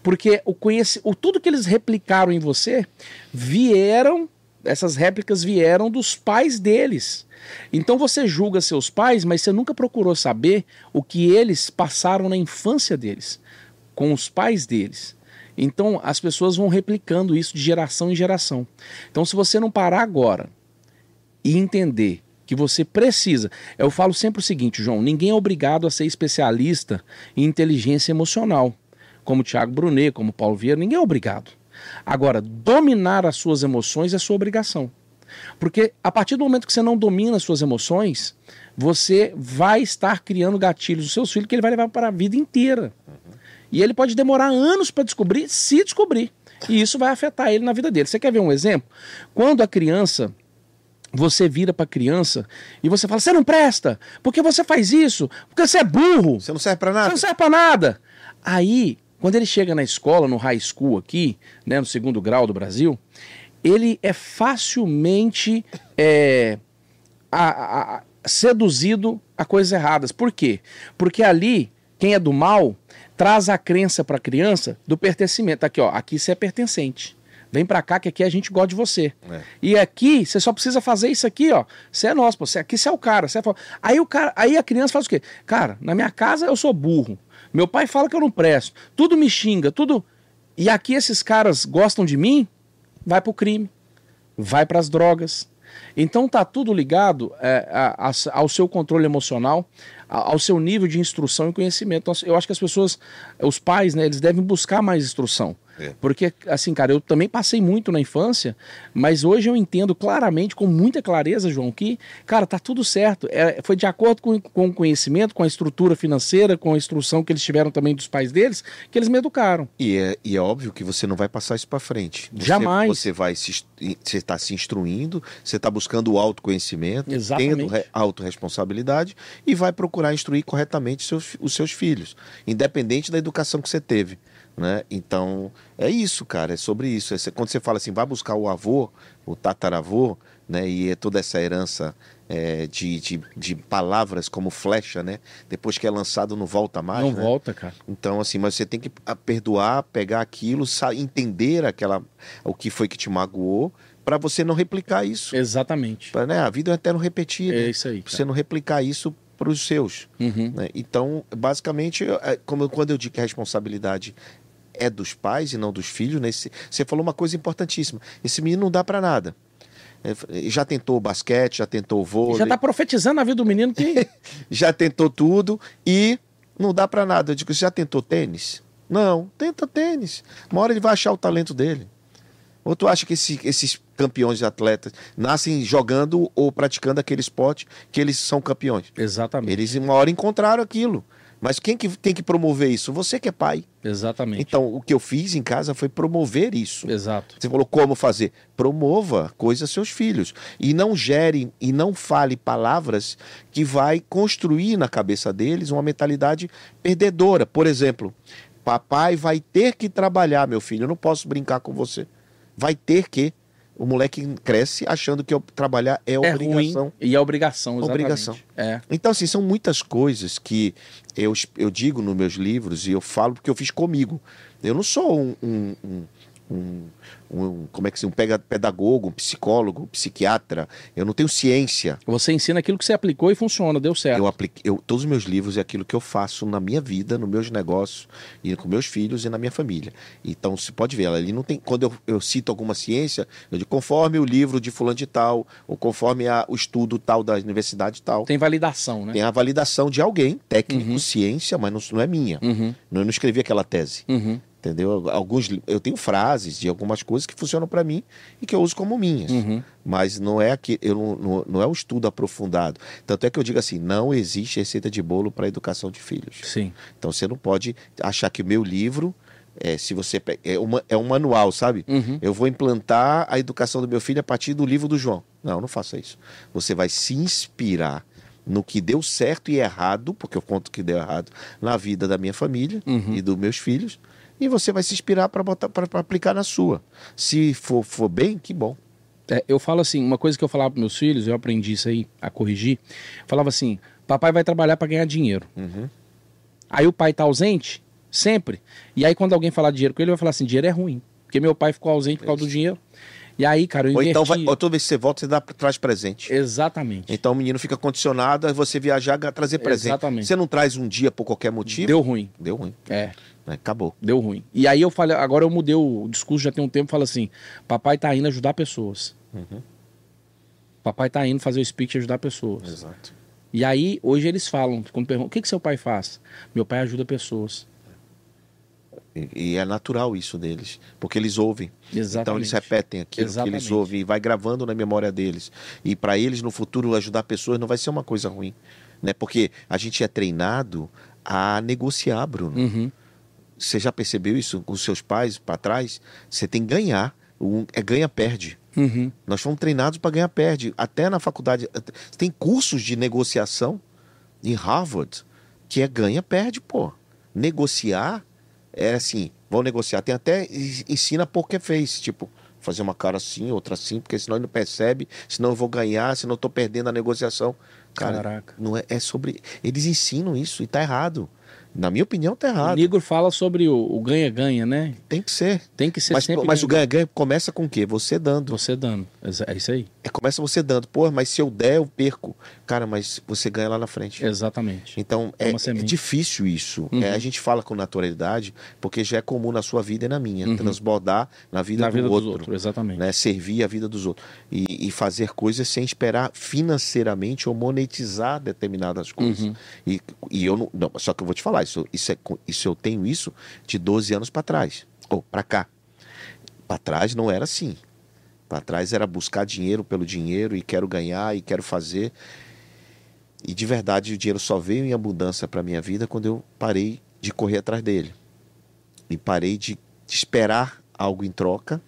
Porque o conhece, o tudo que eles replicaram em você vieram, essas réplicas vieram dos pais deles. Então você julga seus pais, mas você nunca procurou saber o que eles passaram na infância deles, com os pais deles. Então as pessoas vão replicando isso de geração em geração. Então se você não parar agora e entender que você precisa. Eu falo sempre o seguinte, João: ninguém é obrigado a ser especialista em inteligência emocional, como Tiago Brunet, como Paulo Vieira, ninguém é obrigado. Agora, dominar as suas emoções é sua obrigação. Porque a partir do momento que você não domina as suas emoções, você vai estar criando gatilhos dos seus filhos que ele vai levar para a vida inteira. E ele pode demorar anos para descobrir, se descobrir. E isso vai afetar ele na vida dele. Você quer ver um exemplo? Quando a criança você vira para a criança e você fala: "Você não presta, porque você faz isso, porque você é burro, Você não serve para você nada? não serve para nada". Aí, quando ele chega na escola, no high school aqui, né, no segundo grau do Brasil, ele é facilmente é, a- a- seduzido a coisas erradas. Por quê? Porque ali, quem é do mal traz a crença para a criança do pertencimento. Aqui, ó, aqui você é pertencente. Vem pra cá que aqui a gente gosta de você. É. E aqui você só precisa fazer isso aqui, ó. Você é nosso, pô. Você, aqui você é o cara. Você é... Aí o cara, aí a criança faz o quê? Cara, na minha casa eu sou burro. Meu pai fala que eu não presto. Tudo me xinga, tudo. E aqui esses caras gostam de mim, vai pro crime, vai pras drogas. Então tá tudo ligado é, a- a- ao seu controle emocional, a- ao seu nível de instrução e conhecimento. Então, Eu acho que as pessoas, os pais, né, eles devem buscar mais instrução. É. Porque, assim, cara, eu também passei muito na infância, mas hoje eu entendo claramente, com muita clareza, João, que, cara, tá tudo certo. É, foi de acordo com, com o conhecimento, com a estrutura financeira, com a instrução que eles tiveram também dos pais deles, que eles me educaram. E é, e é óbvio que você não vai passar isso para frente. Você- Jamais. Você vai se, você está se instruindo, você está buscando o autoconhecimento, Exatamente. tendo re- autorresponsabilidade e vai procurar instruir corretamente seus, os seus filhos, independente da educação que você teve. Né? Então, é isso, cara, é sobre isso. É quando você fala assim, vai buscar o avô, o tataravô, né? e é toda essa herança é, de, de, de palavras como flecha, né? depois que é lançado não volta mais. não né? volta, cara. Então, assim, mas você tem que a- perdoar, pegar aquilo, entender aquela, o que foi que te magoou, para você não replicar isso. Exatamente. Pra, né? A vida é um eterno repetir. É né? isso aí. Você Cara. não replicar isso para os seus. Uhum. né? Então, basicamente, é, como quando eu digo que a responsabilidade é dos pais e não dos filhos, né? Você falou uma coisa importantíssima. Esse menino não dá para nada. É, Já tentou basquete, já tentou vôlei, Já tá profetizando a vida do menino que. já tentou tudo e não dá pra nada. Eu digo, você já tentou tênis? Não, tenta tênis. Uma hora ele vai achar o talento dele. Ou tu acha que esse- esses campeões de atletas nascem jogando ou praticando aquele esporte que eles são campeões? Exatamente. Eles uma hora encontraram aquilo. Mas quem que tem que promover isso? Você que é pai. Exatamente. Então, o que eu fiz em casa foi promover isso. Exato. Você falou como fazer? Promova coisas aos seus filhos e não gere e não fale palavras que vai construir na cabeça deles uma mentalidade perdedora. Por exemplo, papai vai ter que trabalhar, meu filho, eu não posso brincar com você. Vai ter que. O moleque cresce achando que trabalhar é É obrigação. ruim e é obrigação, exatamente. Obrigação. É. Então, assim, são muitas coisas que eu, eu digo nos meus livros e eu falo porque eu fiz comigo. Eu não sou um, um, um, um- um- como é que se um pedagogo, um psicólogo, um psiquiatra. Eu não tenho ciência. Você ensina aquilo que você aplicou e funciona, deu certo. Eu apliquei, eu, todos os meus livros é aquilo que eu faço na minha vida, nos meus negócios, e com meus filhos e na minha família. Então, você pode ver, ali não tem. Quando eu, eu cito alguma ciência, eu digo conforme o livro de fulano de tal, ou conforme a- o estudo tal da universidade tal. Tem validação, né? Tem a validação de alguém, técnico, ciência, mas não, não é minha. Uhum. Eu não escrevi aquela tese. Uhum. Entendeu? Alguns, eu tenho frases de algumas coisas que funcionam para mim e que eu uso como minhas. Uhum. Mas não é aqui, eu não, não, não é um estudo aprofundado. Tanto é que eu digo assim: não existe receita de bolo para educação de filhos. Sim. Então você não pode achar que o meu livro é, se você é, uma, é um manual, sabe? Uhum. Eu vou implantar a educação do meu filho a partir do livro do João. Não, não faça isso. Você vai se inspirar no que deu certo e errado, porque eu conto que deu errado na vida da minha família Uhum. e dos meus filhos, e você vai se inspirar para botar para aplicar na sua. Se for, for bem, que bom. É, eu falo assim, uma coisa que eu falava para meus filhos, eu aprendi isso aí a corrigir. Falava assim: papai vai trabalhar para ganhar dinheiro. Uhum. Aí o pai tá ausente, sempre. E aí quando alguém falar dinheiro com ele, ele vai falar assim: dinheiro é ruim. Porque meu pai ficou ausente por causa do dinheiro. E aí, cara, eu Ou então, vai, ou toda vez que você volta, você dá, traz presente. Exatamente. Então o menino fica condicionado a você viajar, trazer presente. Exatamente. Você não traz um dia por qualquer motivo. Deu ruim. Deu ruim. É. né? Acabou. Deu ruim. E aí eu falei, agora eu mudei o discurso já tem um tempo, falo assim: papai tá indo ajudar pessoas. Uhum. Papai tá indo fazer o speech e ajudar pessoas. Exato. E aí, hoje eles falam, quando perguntam, o que, que seu pai faz? Meu pai ajuda pessoas. E, e é natural isso deles, porque eles ouvem. Exatamente. Então eles repetem aquilo que eles Exatamente. ouvem e vai gravando na memória deles. E para eles no futuro ajudar pessoas não vai ser uma coisa ruim, né? Porque a gente é treinado a negociar, Bruno. Uhum. Você já percebeu isso com seus pais para trás? Você tem que ganhar. Um, é ganha-perde. Uhum. Nós fomos treinados para ganhar-perde. Até na faculdade. Tem cursos de negociação em Harvard que é ganha-perde, pô. Negociar é assim, vão negociar. Tem até en- ensina porque fez. Tipo, fazer uma cara assim, outra assim, porque senão ele não percebe, senão eu vou ganhar, senão eu tô perdendo a negociação. Cara, Caraca. não é, é sobre. Eles ensinam isso e tá errado. Na minha opinião, tá O errado. Nigro fala sobre o o ganha-ganha, né? Tem que ser. Tem que ser Mas, sempre mas o ganha-ganha. começa com o quê? Você dando. Você dando. É isso aí. É, começa você dando. Pô, mas se eu der, eu perco. Cara, mas você ganha lá na frente. Exatamente. Então, É é, é difícil isso. Uhum. É, a gente fala com naturalidade, porque já é comum na sua vida e na minha. Uhum. Transbordar na vida, Na do, vida outro, dos outros, exatamente. Né? Servir a vida dos outros. E, e fazer coisas sem esperar financeiramente ou monetizar determinadas coisas. Uhum. E, e eu não, não. Só que eu vou te falar, isso, isso, é, isso eu tenho isso de 12 anos para trás. Ou para cá. Para trás não era assim. Para trás era buscar dinheiro pelo dinheiro e quero ganhar e quero fazer. E de verdade o dinheiro só veio em abundância para minha vida quando eu parei de correr atrás dele. E parei de esperar algo em troca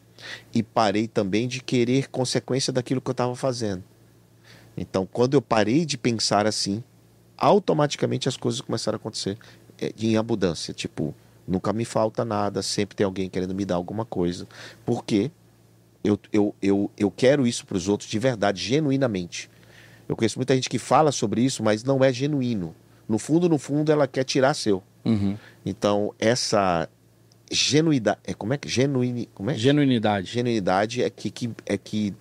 e parei também de querer consequência daquilo que eu estava fazendo. Então, quando eu parei de pensar assim, automaticamente as coisas começaram a acontecer é, em abundância. Tipo, nunca me falta nada, sempre tem alguém querendo me dar alguma coisa. Porque eu, eu, eu, eu quero isso para os outros de verdade, genuinamente. Eu conheço muita gente que fala sobre isso, mas não é genuíno. No fundo, no fundo, ela quer tirar seu. Uhum. Então, essa genuidade. É, como é que. Genuíne, como é? Genuinidade. Genuinidade é que, que, é, que,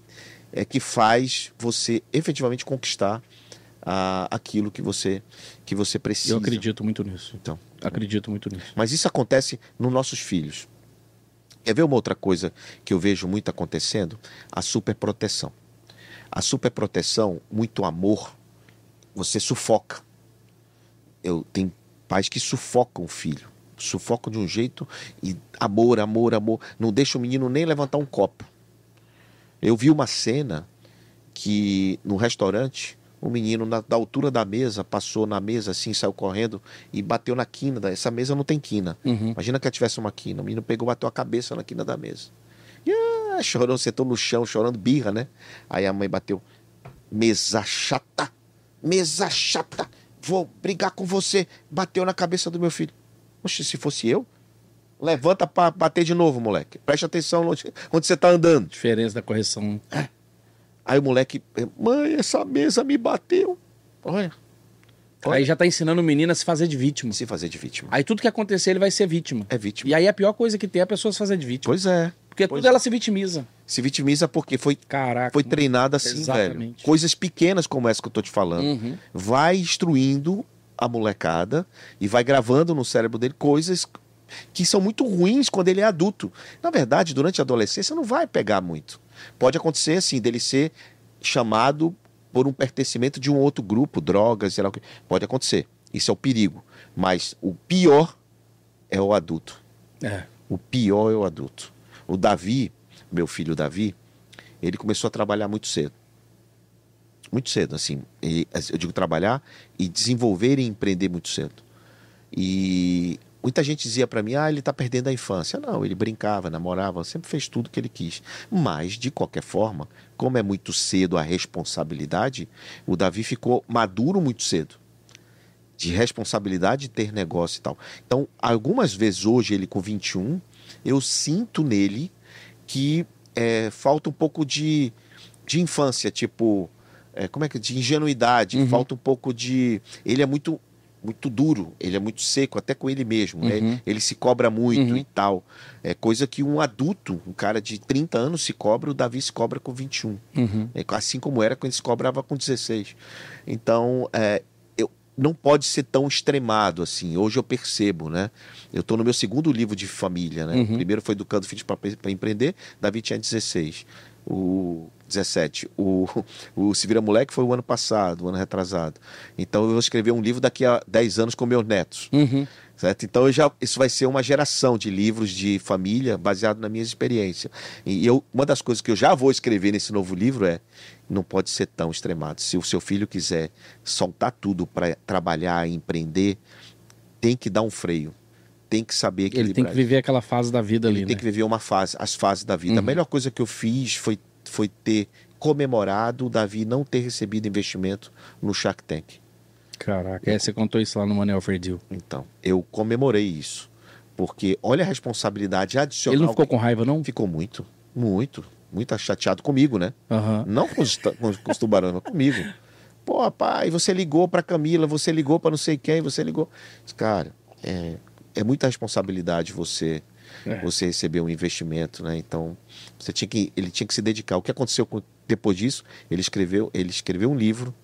é que faz você efetivamente conquistar ah, aquilo que você, que você precisa. Eu acredito muito nisso. Então, Acredito muito nisso. mas isso acontece nos nossos filhos. Quer ver uma outra coisa que eu vejo muito acontecendo? A superproteção. A superproteção, muito amor, você sufoca. Eu tenho pais que sufocam o filho. Sufocam de um jeito e amor, amor, amor. Não deixa o menino nem levantar um copo. Eu vi uma cena que no restaurante o menino na, da altura da mesa passou na mesa assim, saiu correndo e bateu na quina. da- Essa mesa não tem quina. Uhum. Imagina que tivesse uma quina. O menino pegou, bateu a cabeça na quina da mesa. E ah, chorou, sentou no chão, chorando birra, né? Aí a mãe bateu. Mesa chata, mesa chata, vou brigar com você. Bateu na cabeça do meu filho. Oxe, se fosse eu, levanta pra bater de novo, moleque. Preste atenção onde, onde você tá andando. Diferença da correção. Aí o moleque, mãe, essa mesa me bateu. Olha, Olha. Aí já tá ensinando o menino a se fazer de vítima. se fazer de vítima. Aí tudo que acontecer, ele vai ser vítima. É vítima. E aí a pior coisa que tem é a pessoa se fazer de vítima. Pois é. Porque pois tudo ela se vitimiza. Se vitimiza porque foi Caraca. foi treinada assim, velho. Exatamente. Coisas pequenas como essa que eu tô te falando. Uhum. Vai instruindo a molecada e vai gravando no cérebro dele coisas que são muito ruins quando ele é adulto. Na verdade, durante a adolescência não vai pegar muito. Pode acontecer assim, dele ser chamado por um pertencimento de um outro grupo, drogas, sei lá o que. Pode acontecer. Isso é o perigo. Mas o pior é o adulto. É. O pior é o adulto. O Davi, meu filho Davi, ele começou a trabalhar muito cedo. Muito cedo, assim. E, eu digo trabalhar e desenvolver e empreender muito cedo. E muita gente dizia para mim, ah, ele tá perdendo a infância. Não, ele brincava, namorava, sempre fez tudo que ele quis. Mas, de qualquer forma, como é muito cedo a responsabilidade, o Davi ficou maduro muito cedo de responsabilidade de ter negócio e tal. Então, algumas vezes hoje, ele com 21, eu sinto nele que é, falta um pouco de, de infância, tipo, é, como é que de ingenuidade, Uhum. falta um pouco de. Ele é muito muito duro, ele é muito seco, até com ele mesmo, né? Uhum. Ele se cobra muito Uhum. e tal. É coisa que um adulto, um cara de 30 anos se cobra, o Davi se cobra com 21. Uhum. É, Assim como era quando ele se cobrava com 16. Então, é, não pode ser tão extremado assim. Hoje eu percebo, né? Eu estou no meu segundo livro de família, né? Uhum. O primeiro foi Educando Filhos para Empreender, Davi tinha 16. O 17. O, o Se Vira Moleque foi o ano passado, o ano retrasado. Então eu vou escrever um livro daqui a 10 anos com meus netos. Uhum. Certo? Então já, isso vai ser uma geração de livros de família baseado na minha experiência. E eu, uma das coisas que eu já vou escrever nesse novo livro é não pode ser tão extremado. Se o seu filho quiser soltar tudo para trabalhar, empreender, tem que dar um freio. Tem que saber Ele tem que viver aquela fase da vida Ele ali, tem né? que viver uma fase, as fases da vida. A Uhum. melhor coisa que eu fiz foi, foi ter comemorado o Davi não ter recebido investimento no Shark Tank. Caraca, é, você contou isso lá no Manel Ferdil. Então, eu comemorei isso. Porque olha a responsabilidade adicional. Ele não ficou com raiva, não? Ficou muito, muito, muito chateado comigo, né? Aham. Não com os, com os tubarões, mas comigo. Pô, pai, você ligou para Camila, você ligou para não sei quem, você ligou. Cara, é, é muita responsabilidade você É. você receber um investimento, né? Então, você tinha que ele tinha que se dedicar. O que aconteceu com- depois disso? Ele escreveu, ele escreveu um livro,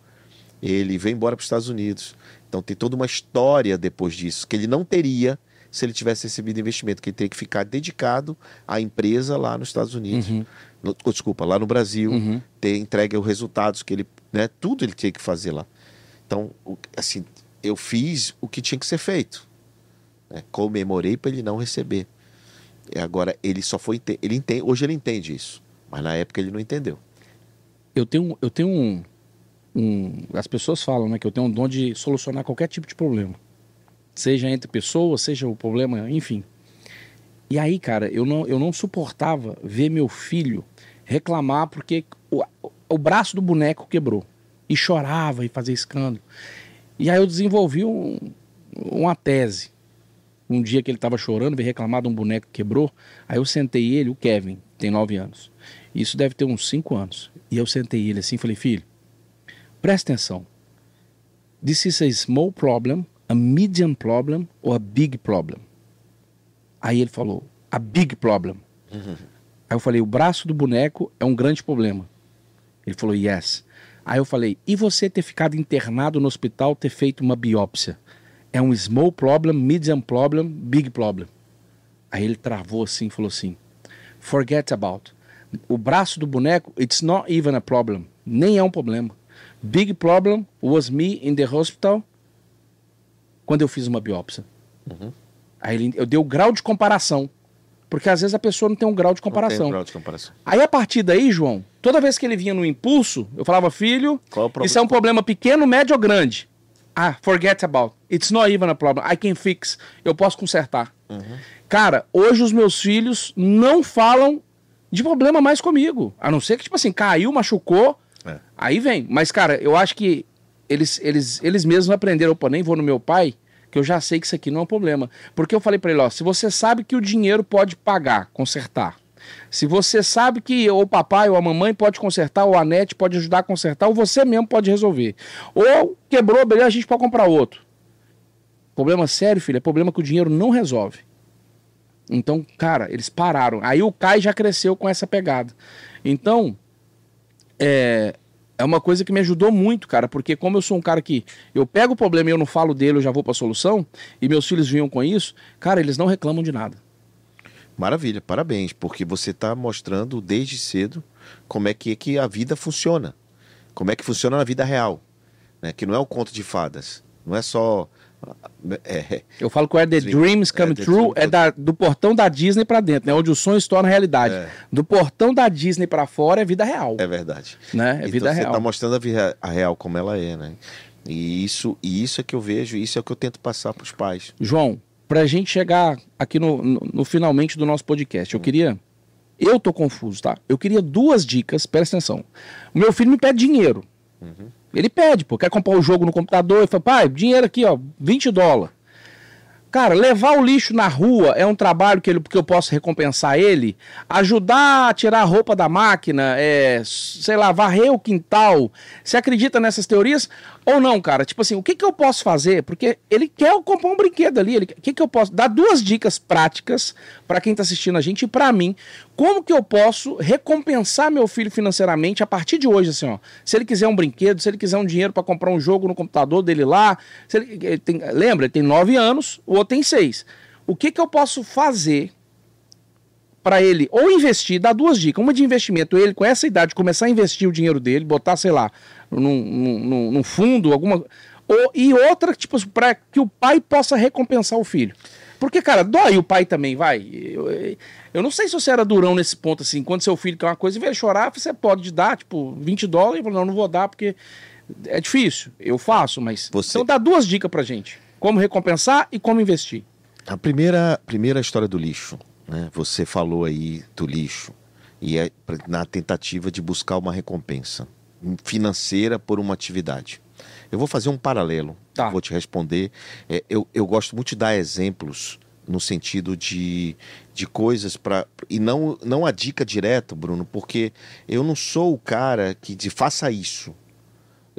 ele veio embora para os Estados Unidos. Então tem toda uma história depois disso que ele não teria se ele tivesse recebido investimento, que ele teria que ficar dedicado à empresa lá nos Estados Unidos. Uhum. No- oh, desculpa, lá no Brasil, Uhum. ter entregue os resultados que ele, né, tudo ele tinha que fazer lá. Então, assim, eu fiz o que tinha que ser feito. né? Comemorei para ele não receber. E agora ele só foi ele entende, hoje ele entende isso, mas na época ele não entendeu. Eu tenho, eu tenho um, um- As pessoas falam né, que eu tenho um dom de solucionar qualquer tipo de problema. Seja entre pessoas, seja o problema, enfim. E aí, cara, eu não, eu não suportava ver meu filho reclamar porque o, o braço do boneco quebrou. E chorava e fazia escândalo. E aí eu desenvolvi um- uma tese. Um dia que ele estava chorando, veio reclamar de um boneco que quebrou. Aí eu sentei ele, o Kevin, tem nove anos. Isso deve ter uns cinco anos. E eu sentei ele assim falei, filho, presta atenção. This is a small problem, a medium problem or a big problem? Aí ele falou, a big problem. Aí eu falei, o braço do boneco é um grande problema. Ele falou, yes. Aí eu falei, e você ter ficado internado no hospital, ter feito uma biópsia? É um small problem, medium problem, big problem. Aí ele travou assim falou assim, forget about. O braço do boneco, it's not even a problem. Nem é um problema. Big problem was me in the hospital quando eu fiz uma biópsia. Aí ele, eu dei o grau de comparação. Porque às vezes a pessoa não tem um grau de Não tem comparação. grau de comparação. Aí a partir daí, João, toda vez que ele vinha no impulso, eu falava, filho, é isso é um problema pequeno, médio ou grande? Ah, forget about. It's not even a problem. I can fix. Eu posso consertar. Uhum. Cara, hoje os meus filhos não falam de problema mais comigo. A não ser que, tipo assim, caiu, machucou, É. aí vem. Mas, cara, eu acho que eles, eles, eles mesmos aprenderam, opa, nem vou no meu pai, que eu já sei que isso aqui não é um problema. Porque eu falei pra ele, ó, se você sabe que o dinheiro pode pagar, consertar, se você sabe que o papai ou a mamãe pode consertar, ou a net pode ajudar a consertar, ou você mesmo pode resolver. Ou quebrou, beleza, a gente pode comprar outro. Problema sério, filho, é problema que o dinheiro não resolve. Então, cara, eles pararam. Aí o Kai já cresceu com essa pegada. Então, é, é uma coisa que me ajudou muito, cara, porque como eu sou um cara que eu pego o problema e eu não falo dele, eu já vou pra solução, e meus filhos vinham com isso, cara, eles não reclamam de nada. Maravilha, parabéns, porque você está mostrando desde cedo como é que, que a vida funciona. Como é que funciona na vida real. Né? Que não é um conto de fadas. Não é só. É, Eu falo que o é The. Dreams Come É, True é da- do portão da Disney pra dentro, né? Onde o sonho se torna realidade. É. Do portão da Disney pra fora é vida real, é verdade. né? É então vida você real. está mostrando a, vida, a real como ela é, né? E isso, e isso é que eu vejo, isso é o que eu tento passar para os pais. João, pra gente chegar aqui no, no, no finalmente do nosso podcast, eu queria. Eu tô confuso, tá? Eu queria duas dicas, presta atenção. O meu filho me pede dinheiro. Ele pede, pô, quer comprar o jogo no computador e fala, pai, dinheiro aqui, ó, 20 dólares. Cara, levar o lixo na rua é um trabalho que, ele, que eu posso recompensar ele. Ajudar a tirar a roupa da máquina, é, sei lá, varrer o quintal. Você acredita nessas teorias? Ou não, cara? Tipo assim, o que, que eu posso fazer? Porque ele quer comprar um brinquedo ali. O que, que eu posso. Dar duas dicas práticas para quem tá assistindo a gente e pra mim. Como que eu posso recompensar meu filho financeiramente a partir de hoje, assim, ó. Se ele quiser um brinquedo, se ele quiser um dinheiro para comprar um jogo no computador dele lá. ele- ele tem- lembra, ele tem nove anos, o outro tem seis. O que que eu posso fazer para ele ou investir, dar duas dicas. Uma de investimento, ele com essa idade começar a investir o dinheiro dele, botar, sei lá, num, num, num- fundo, alguma. Ou, e outra, tipo, para que o pai possa recompensar o filho. Porque, cara, dói o pai também, vai. Eu, eu não sei se você era durão nesse ponto, assim, quando seu filho quer uma coisa e ele chorar, você pode dar, tipo, 20 dólares, e fala, não, não vou dar, porque é difícil. Eu faço, mas. Você- Então dá duas dicas pra gente. Como recompensar e como investir. A primeira, primeira história do lixo, né? Você falou aí do lixo e é na tentativa de buscar uma recompensa financeira por uma atividade. Eu vou fazer um paralelo, Tá. vou te responder. É, eu, eu gosto muito de dar exemplos no sentido de, de coisas para e não não a dica direta, Bruno, porque eu não sou o cara que de faça isso.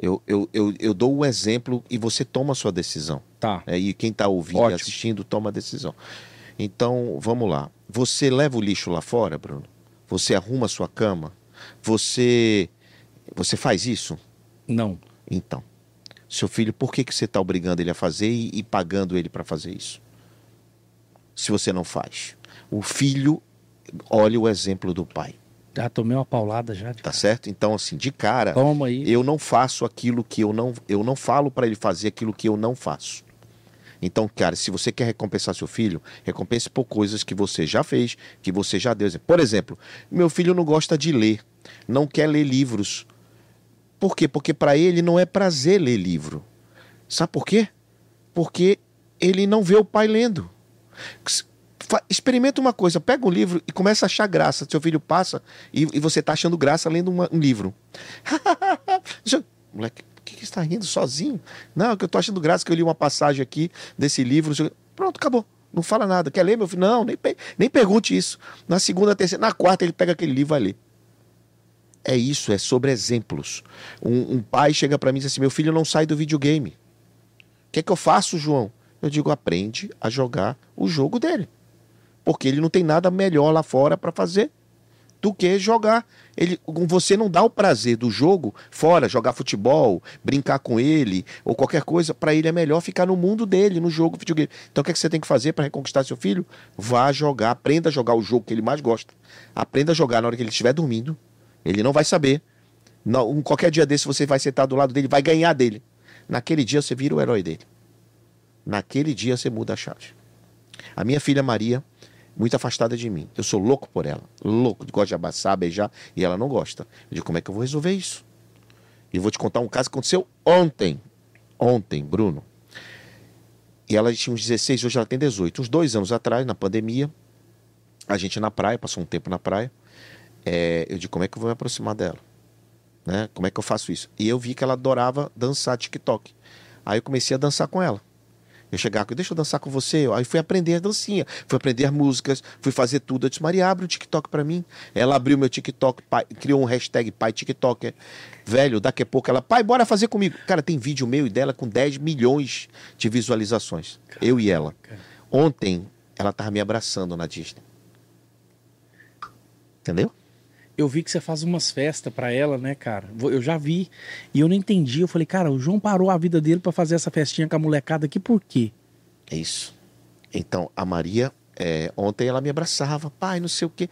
Eu, eu, eu, eu dou o exemplo e você toma a sua decisão. Tá. É, e quem está ouvindo Ótimo. e assistindo toma a decisão. Então, vamos lá. Você leva o lixo lá fora, Bruno? Você arruma a sua cama? Você você faz isso? Não. Então, seu filho, por que, que você está obrigando ele a fazer e, e pagando ele para fazer isso? Se você não faz. O filho olha o exemplo do pai, Já tomei uma paulada já. tá certo? Então, assim, de cara, Toma aí. eu não faço aquilo que eu não. Eu não falo para ele fazer aquilo que eu não faço. Então, cara, se você quer recompensar seu filho, recompense por coisas que você já fez, que você já deu. Por exemplo, meu filho não gosta de ler, não quer ler livros. Por quê? Porque para ele não é prazer ler livro. Sabe por quê? Porque ele não vê o pai lendo. Experimenta uma coisa, pega um livro e começa a achar graça. Seu filho passa e, e você está achando graça lendo uma- um livro. Moleque, por que, que você está rindo sozinho? Não, que eu estou achando graça que eu li uma passagem aqui desse livro. Pronto, acabou. Não fala nada. Quer ler, meu filho? Não, nem, nem pergunte isso. Na segunda, terceira, na quarta, ele pega aquele livro e vai ler. É isso, é sobre exemplos. Um, um pai chega para mim e diz assim: meu filho não sai do videogame. O que é que eu faço, João? Eu digo: aprende a jogar o jogo dele. Porque ele não tem nada melhor lá fora para fazer do que jogar. Ele, você não dá o prazer do jogo fora, jogar futebol, brincar com ele ou qualquer coisa. Para ele é melhor ficar no mundo dele, no jogo videogame. Então o que, é que você tem que fazer para reconquistar seu filho? Vá jogar, aprenda a jogar o jogo que ele mais gosta. Aprenda a jogar na hora que ele estiver dormindo. Ele não vai saber. Não, qualquer dia desse você vai sentar do lado dele, vai ganhar dele. Naquele dia você vira o herói dele. Naquele dia você muda a chave. A minha filha Maria, muito afastada de mim. Eu sou louco por ela. Louco. Gosto de abraçar, beijar. E ela não gosta. Eu digo, como é que eu vou resolver isso? E vou te contar um caso que aconteceu ontem. Ontem, Bruno. E ela tinha uns 16, hoje ela tem 18. Uns dois anos atrás, na pandemia, a gente na praia, passou um tempo na praia. É, eu digo, como é que eu vou me aproximar dela? Né? Como é que eu faço isso? E eu vi que ela adorava dançar TikTok. Aí eu comecei a dançar com ela. Eu chegava, deixa eu dançar com você. Aí fui aprender a dancinha, fui aprender as músicas, fui fazer tudo. Eu disse, Maria, abre o TikTok pra mim. Ela abriu meu TikTok, pai, criou um hashtag pai TikToker. Velho, daqui a pouco ela, pai, bora fazer comigo. Cara, tem vídeo meu e dela com 10 milhões de visualizações. Eu e ela. Ontem, ela tava me abraçando na Disney. Entendeu? Eu vi que você faz umas festas pra ela, né, cara? Eu já vi. E eu não entendi. Eu falei, cara, o João parou a vida dele pra fazer essa festinha com a molecada aqui, por quê? É isso. Então, a Maria, é, ontem ela me abraçava, pai, não sei o quê.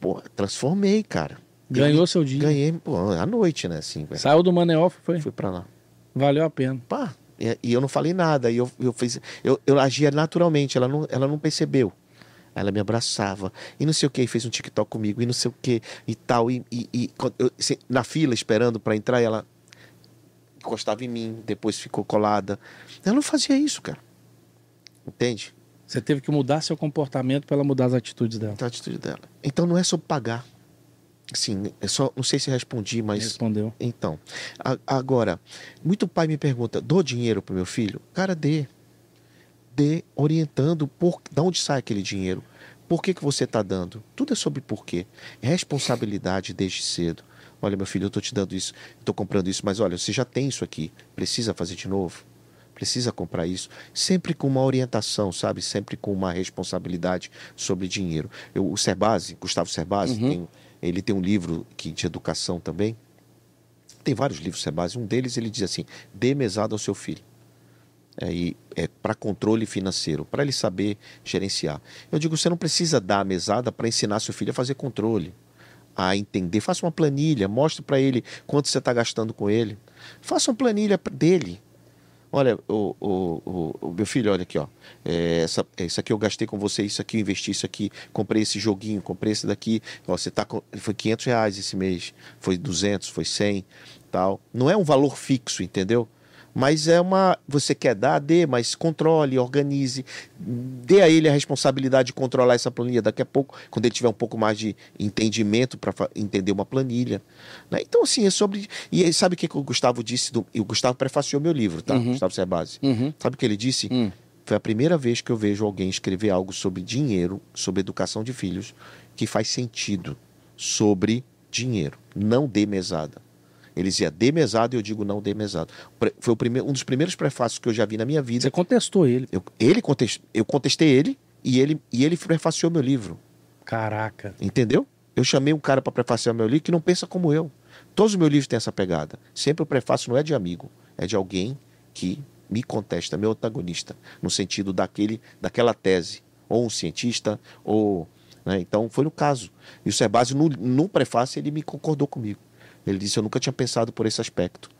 Pô, transformei, cara. Ganhou seu dia. Ganhei, pô, à noite, né? Assim. Saiu do Maneoff, foi? Fui pra lá. Valeu a pena. Pá, e, e eu não falei nada. E eu, eu, fiz, eu, eu agia naturalmente, ela não, ela não percebeu. Aí Ela me abraçava e não sei o que, fez um TikTok comigo e não sei o que e tal. E, e, e eu- na fila esperando pra entrar, ela encostava em mim, depois ficou colada. Ela não fazia isso, cara. Entende? Você teve que mudar seu comportamento pra ela mudar as atitudes dela. A atitude dela. Então não é sobre pagar. Assim, é só, não sei se respondi, mas. Respondeu. Então, a- agora, muito pai me pergunta: dou dinheiro pro meu filho? Cara, dê. Dê orientando por de onde sai aquele dinheiro. Por que, que você está dando? Tudo é sobre porquê. Responsabilidade desde cedo. Olha, meu filho, eu estou te dando isso, estou comprando isso, mas olha, você já tem isso aqui. Precisa fazer de novo? Precisa comprar isso? Sempre com uma orientação, sabe? Sempre com uma responsabilidade sobre dinheiro. Eu, o Cerbasi, Gustavo Cerbasi, Uhum. tem- ele tem um livro que, de educação também. Tem vários livros Cerbasi. Um deles ele diz assim: dê mesada ao seu filho. É, é para controle financeiro, para ele saber gerenciar. Eu digo, você não precisa dar a mesada para ensinar seu filho a fazer controle, a entender. Faça uma planilha, mostre para ele quanto você está gastando com ele. Faça uma planilha dele. Olha, o, o, o, o meu filho, olha aqui, ó. É, essa, isso aqui eu gastei com você, isso aqui eu investi, isso aqui, comprei esse joguinho, comprei esse daqui. Ó, você tá com, foi 500 reais esse mês, foi 200, foi 100, tal. Não é um valor fixo, entendeu? Mas é uma. Você quer dar, dê, mas controle, organize. Dê a ele a responsabilidade de controlar essa planilha daqui a pouco, quando ele tiver um pouco mais de entendimento para entender uma planilha. né? Então, assim, é sobre. E sabe o que, que o Gustavo disse? Do... E o Gustavo prefaciou meu livro, tá? Uhum. Gustavo Cerbasi. Uhum. Sabe o que ele disse? Hum. Foi a primeira vez que eu vejo alguém escrever algo sobre dinheiro, sobre educação de filhos, que faz sentido sobre dinheiro. Não dê mesada. Ele dizia dê mesada e eu digo não. Pre- Foi o primeiro, um dos primeiros prefácios que eu já vi na minha vida. Você contestou ele. Eu, ele contest, eu contestei ele e ele e ele prefaciou meu livro. Caraca. Entendeu? Eu chamei um cara para prefaciar meu livro que não pensa como eu. Todos os meus livros têm essa pegada. Sempre o prefácio não é de amigo, é de alguém que me contesta, meu antagonista, no sentido daquele, daquela tese, ou um cientista, ou. né? Então foi no caso. Isso é base no, no prefácio, ele me concordou comigo. Ele disse: Eu nunca tinha pensado por esse aspecto.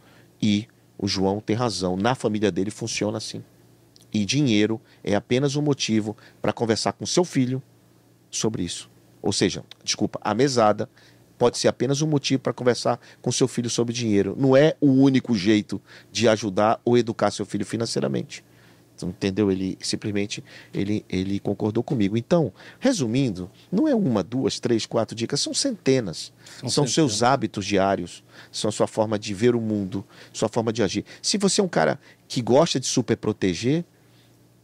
E o João tem razão. Na família dele funciona assim. E dinheiro é apenas um motivo para conversar com seu filho sobre isso. Ou seja, desculpa, a mesada pode ser apenas um motivo para conversar com seu filho sobre dinheiro. Não é o único jeito de ajudar ou educar seu filho financeiramente. Entendeu? Ele simplesmente ele, ele concordou comigo. Então, resumindo, não é uma, duas, três, quatro dicas, são centenas. São São, seus hábitos diários, são a sua forma de ver o mundo, sua forma de agir. Se você é um cara que gosta de super proteger,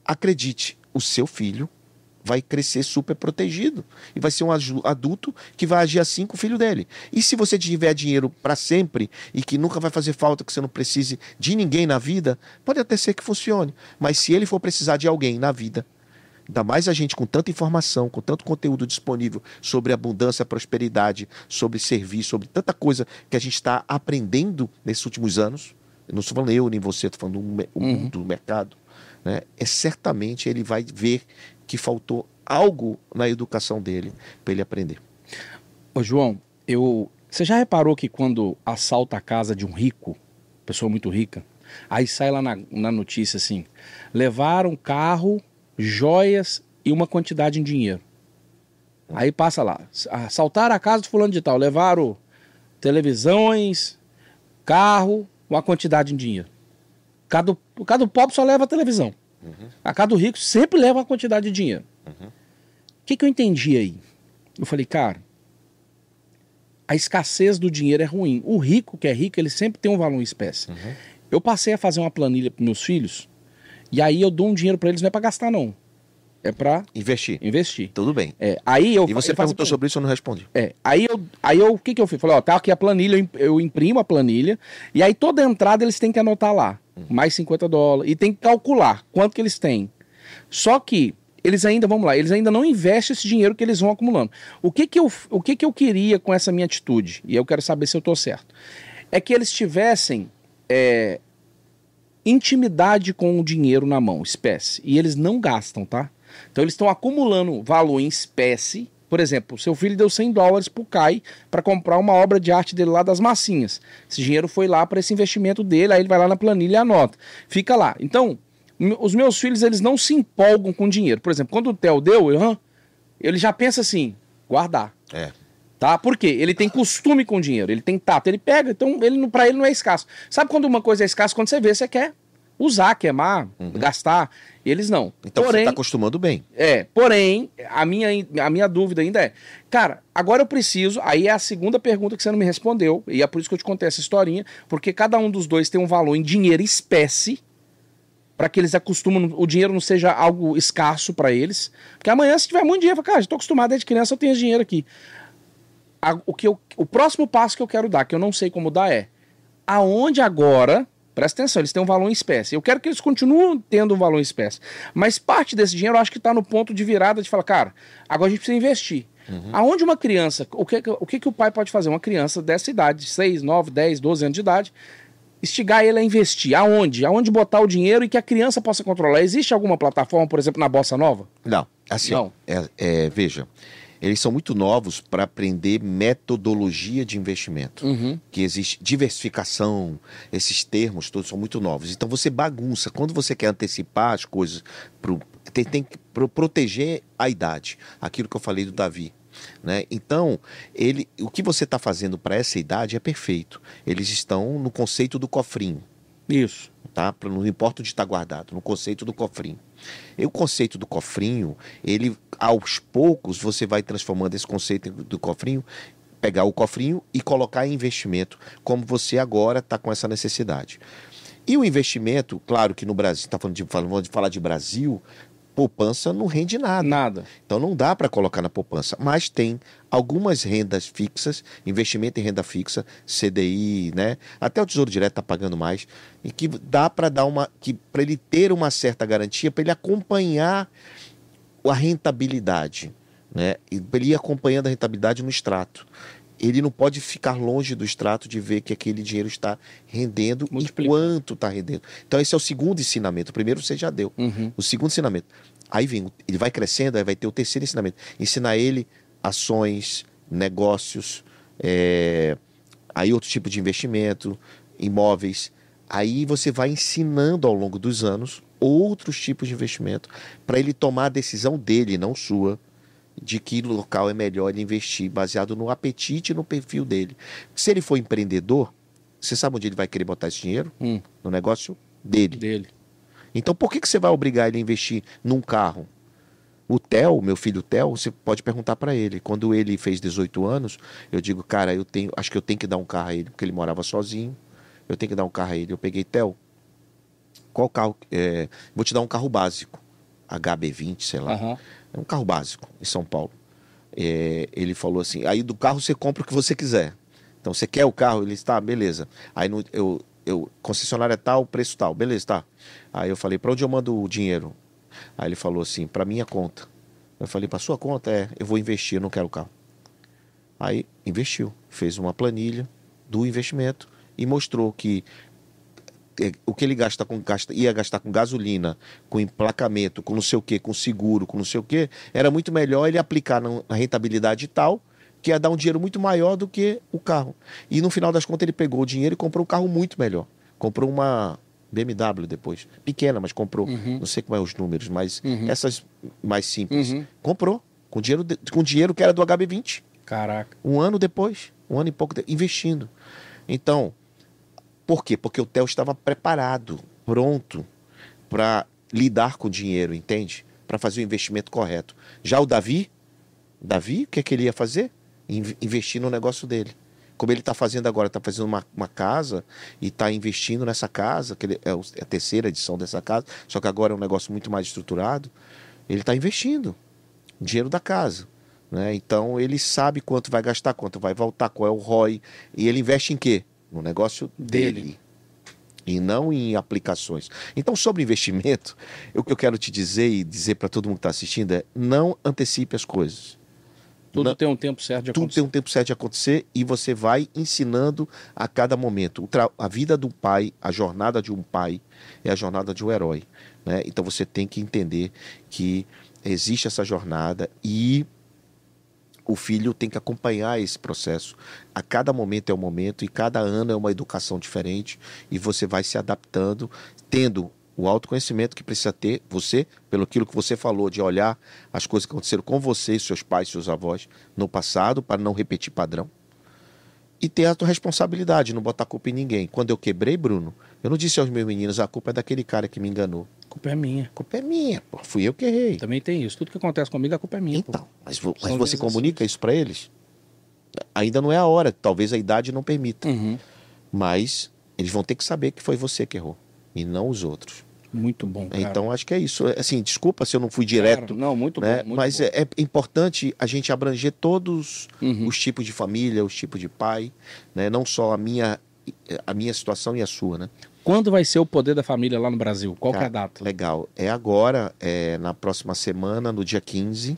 acredite, o seu filho vai crescer super protegido e vai ser um adulto que vai agir assim com o filho dele. E se você tiver dinheiro para sempre e que nunca vai fazer falta, que você não precise de ninguém na vida, pode até ser que funcione. Mas se ele for precisar de alguém na vida, ainda mais a gente com tanta informação, com tanto conteúdo disponível sobre abundância, prosperidade, sobre serviço, sobre tanta coisa que a gente está aprendendo nesses últimos anos. Eu não estou falando eu nem você, estou falando o Uhum. mundo, o mercado. Né? É certamente ele vai ver que faltou algo na educação dele para ele aprender. Ô, João, eu. Você já reparou que quando assalta a casa de um rico, pessoa muito rica, aí sai lá na, na notícia assim: levaram carro, joias e uma quantidade em dinheiro. Aí passa lá: assaltaram a casa do fulano de tal, levaram televisões, carro, uma quantidade em dinheiro. Cada, o cada do pobre só leva a televisão. A cada do rico sempre leva uma quantidade de dinheiro. O que, que eu entendi aí? Eu falei, cara, a escassez do dinheiro é ruim. O rico que é rico, ele sempre tem um valor em espécie. Eu passei a fazer uma planilha para meus filhos e aí eu dou um dinheiro para eles não é para gastar não, é para Investir. investir. Tudo bem. É, aí eu E você eu faço- perguntou sobre isso, eu não respondi. é, aí eu, aí eu, o que que eu fiz? Falei, ó, tá aqui a planilha, eu imprimo a planilha, e aí toda entrada eles têm que anotar lá, mais 50 dólares, e tem que calcular quanto que eles têm. Só que eles ainda, vamos lá, eles ainda não investem esse dinheiro que eles vão acumulando. O que que eu, o que que eu queria com essa minha atitude? E eu quero saber se eu tô certo. É que eles tivessem é, intimidade com o dinheiro na mão, espécie, e eles não gastam, tá? Então eles estão acumulando valor em espécie. Por exemplo, seu filho deu 100 dólares pro Kai para comprar uma obra de arte dele lá das massinhas. Esse dinheiro foi lá para esse investimento dele, aí ele vai lá na planilha e anota. Fica lá. Então, os meus filhos, eles não se empolgam com dinheiro. Por exemplo, quando o Theo deu, eu, ele já pensa assim, guardar. É. Tá? Por quê? Ele tem costume com dinheiro, ele tem tato, ele pega, então ele pra ele não é escasso. Sabe quando uma coisa é escassa? Quando você vê, você quer usar, queimar, gastar. Eles não. Então você Porém, está acostumando bem. é, porém, a minha, a minha dúvida ainda é, cara, agora eu preciso, aí é a segunda pergunta que você não me respondeu, e é por isso que eu te contei essa historinha, porque cada um dos dois tem um valor em dinheiro espécie, para que eles acostumam, o dinheiro não seja algo escasso para eles, porque amanhã se tiver muito dinheiro, eu falo, cara, já tô acostumado desde criança, eu tenho esse dinheiro aqui. A- o, que eu, o próximo passo que eu quero dar, que eu não sei como dar, é aonde agora, presta atenção, eles têm um valor em espécie. Eu quero que eles continuem tendo um valor em espécie. Mas parte desse dinheiro eu acho que está no ponto de virada de falar, cara, agora a gente precisa investir. Aonde uma criança, o que, o que, que o pai pode fazer? Uma criança dessa idade, 6, 9, 10, 12 anos de idade, instigar ele a investir. Aonde? Aonde botar o dinheiro e que a criança possa controlar. Existe alguma plataforma, por exemplo, na Bossa Nova? Não, assim, Não. É, é, veja, eles são muito novos para aprender metodologia de investimento. Que existe diversificação, esses termos todos são muito novos. Então você bagunça. Quando você quer antecipar as coisas, pro, tem, tem que pro- proteger a idade. Aquilo que eu falei do Davi. Né? Então, ele, o que você está fazendo para essa idade é perfeito. Eles estão no conceito do cofrinho Isso. tá? Não importa onde está guardado, no conceito do cofrinho. E o conceito do cofrinho, ele aos poucos você vai transformando esse conceito do cofrinho, pegar o cofrinho e colocar em investimento, como você agora está com essa necessidade. E o investimento, claro que no Brasil, está falando de, falando de falar de Brasil, poupança não rende nada. Nada. Então não dá para colocar na poupança, mas tem algumas rendas fixas, investimento em renda fixa, CDI, né? Até o Tesouro Direto está pagando mais e que dá para dar uma que para ele ter uma certa garantia para ele acompanhar a rentabilidade, né? E pra ele ir acompanhando a rentabilidade no extrato. Ele não pode ficar longe do extrato de ver que aquele dinheiro está rendendo Multiplica. enquanto está rendendo. Então esse é o segundo ensinamento. O primeiro você já deu. Uhum. O segundo ensinamento. Aí vem, ele vai crescendo, aí vai ter o terceiro ensinamento. Ensinar ele ações, negócios, é, aí outro tipo de investimento, imóveis. Aí você vai ensinando ao longo dos anos outros tipos de investimento para ele tomar a decisão dele, não sua, de que local é melhor ele investir, baseado no apetite e no perfil dele. Se ele for empreendedor, você sabe onde ele vai querer botar esse dinheiro? Hum, No negócio dele. dele. Então por que, que você vai obrigar ele a investir num carro? O Theo, meu filho Theo, você pode perguntar para ele. Quando ele fez 18 anos, eu digo, cara, eu tenho, acho que eu tenho que dar um carro a ele, porque ele morava sozinho. Eu tenho que dar um carro a ele. Eu peguei Theo. Qual carro? é, vou te dar um carro básico, HB20, sei lá. Aham. É um carro básico em São Paulo. É, ele falou assim: aí do carro você compra o que você quiser. Então você quer o carro? Ele está, beleza. Aí no, eu, eu, concessionária tal, preço tal, beleza, tá. Aí eu falei: para onde eu mando o dinheiro? Aí ele falou assim: para minha conta. Eu falei: para sua conta? É, eu vou investir, eu não quero o carro. Aí investiu, fez uma planilha do investimento e mostrou que o que ele gasta com gasta, ia gastar com gasolina, com emplacamento, com não sei o que, com seguro, com não sei o que, era muito melhor ele aplicar na na rentabilidade tal, que ia dar um dinheiro muito maior do que o carro. E no final das contas ele pegou o dinheiro e comprou um carro muito melhor. Comprou uma BMW depois, pequena, mas comprou. Uhum. Não sei como é os números, mas Uhum. essas mais simples. Uhum. Comprou com dinheiro de- com dinheiro que era do HB20 Caraca. um ano depois, um ano e pouco, de- investindo. Então, por quê? Porque o Theo estava preparado, pronto para lidar com o dinheiro, entende? Para fazer o investimento correto. Já o Davi, Davi, o que, é que ele ia fazer? In- investir no negócio dele. Como ele está fazendo agora, está fazendo uma, uma casa e está investindo nessa casa, que ele, é é a terceira edição dessa casa, só que agora é um negócio muito mais estruturado. Ele está investindo dinheiro da casa. Né? Então ele sabe quanto vai gastar, quanto vai voltar, qual é o ROI. E ele investe em quê? No negócio dele. Dele. E não em aplicações. Então, sobre investimento, o que eu quero te dizer e dizer para todo mundo que está assistindo é: não antecipe as coisas. Tudo Não- tem um tempo certo de Tudo acontecer. tem um tempo certo de acontecer e você vai ensinando a cada momento. A vida do pai, a jornada de um pai, é a jornada de um herói. Né? Então você tem que entender que existe essa jornada e o filho tem que acompanhar esse processo. A cada momento é um momento e cada ano é uma educação diferente e você vai se adaptando, tendo o autoconhecimento que precisa ter você, pelo aquilo que você falou de olhar as coisas que aconteceram com você, seus pais, seus avós no passado para não repetir padrão. E ter a tua responsabilidade, não botar culpa em ninguém. Quando eu quebrei, Bruno, eu não disse aos meus meninos, a culpa é daquele cara que me enganou. A culpa é minha. A culpa é minha, pô. fui eu que errei. Também tem isso. Tudo que acontece comigo, a culpa é minha. pô. Então, mas, vo- mas São você comunica isso para eles? Ainda não é a hora, talvez a idade não permita. Uhum. Mas eles vão ter que saber que foi você que errou e não os outros. Muito bom, cara. Então acho que é isso. Assim, desculpa se eu não fui Cara, direto, não, muito né? bom. muito mas bom. é, é importante a gente abranger todos Uhum. os tipos de família, os tipos de pai, né? Não só a minha a minha situação e a sua, né? Quando vai ser o poder da família lá no Brasil? Qual que é a Cara, data? Legal. É agora, é na próxima semana, no dia 15.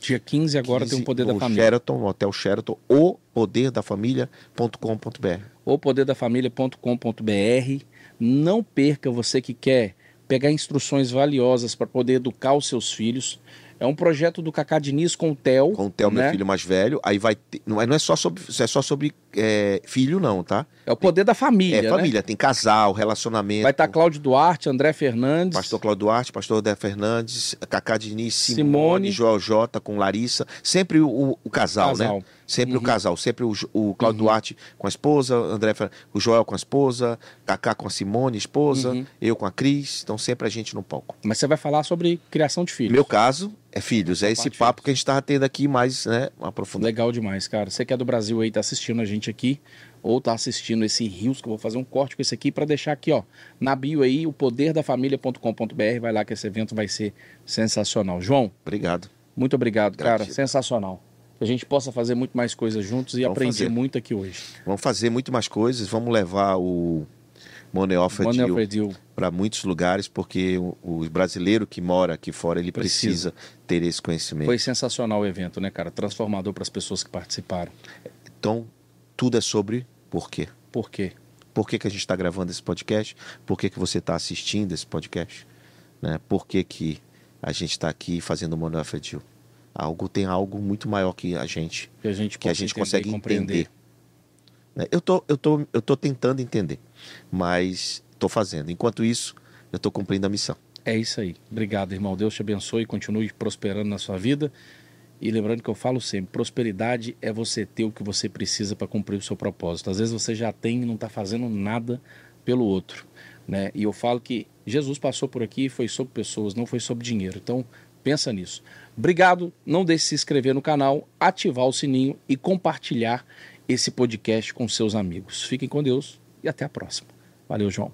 Dia 15 agora tem o 15, poder da família. Sheraton, no Hotel Sheraton, o poderdafamilia.com.br. O poderdafamilia.com.br. Não perca você que quer pegar instruções valiosas para poder educar os seus filhos. É um projeto do Cacá Diniz com o Theo. Com o Theo, meu né? filho mais velho. Aí vai ter, não, é, não é só sobre, é só sobre é, filho, não, tá? É o poder da família. É né? família, tem casal, relacionamento. Vai estar Cláudio Duarte, André Fernandes. Pastor Cláudio Duarte, Pastor Dé Fernandes, Cacá Diniz, Simone, Simone. Joel J com Larissa. Sempre o, o casal, Casal. né? Sempre Uhum. o casal. Sempre o, o Cláudio Duarte com a esposa, André, o Joel com a esposa, Cacá com a Simone, esposa, Uhum. eu com a Cris. Então sempre a gente no palco. Mas você vai falar sobre criação de filhos. Meu caso é filhos. É esse papo que a gente estava tendo aqui mais, né? Aprofundado. Legal demais, cara. Você que é do Brasil aí, tá assistindo a gente gente aqui ou está assistindo esse Rios, que eu vou fazer um corte com esse aqui para deixar aqui, ó, na bio aí, o poderdafamilia.com.br, vai lá que esse evento vai ser sensacional. João, Obrigado. muito obrigado, cara, Gratidão. sensacional. Que a gente possa fazer muito mais coisas juntos e Vamos aprender fazer. muito aqui hoje. Vamos fazer muito mais coisas. Vamos levar o Money Offer Money Deal Offer Deal. para muitos lugares, porque o, o brasileiro que mora aqui fora, ele Precisa. precisa, ter esse conhecimento. Foi sensacional o evento, né, cara? Transformador para as pessoas que participaram. Então, tudo é sobre por quê. Por quê? Por que, que a gente está gravando esse podcast? Por que, que você está assistindo esse podcast? Né? Por que, que a gente está aqui fazendo o Money Offer Deal? Algo tem algo muito maior que a gente, Que a gente, que a gente entender consegue compreender. entender. Né? Eu tô, eu tô, eu tô tentando entender, mas estou fazendo. Enquanto isso, eu estou cumprindo a missão. É isso aí. Obrigado, irmão. Deus te abençoe e continue prosperando na sua vida. E lembrando que eu falo sempre, prosperidade é você ter o que você precisa para cumprir o seu propósito. Às vezes você já tem e não está fazendo nada pelo outro. Né? E eu falo que Jesus passou por aqui e foi sobre pessoas, não foi sobre dinheiro. Então, pensa nisso. Obrigado. Não deixe de se inscrever no canal, ativar o sininho e compartilhar esse podcast com seus amigos. Fiquem com Deus e até a próxima. Valeu, João.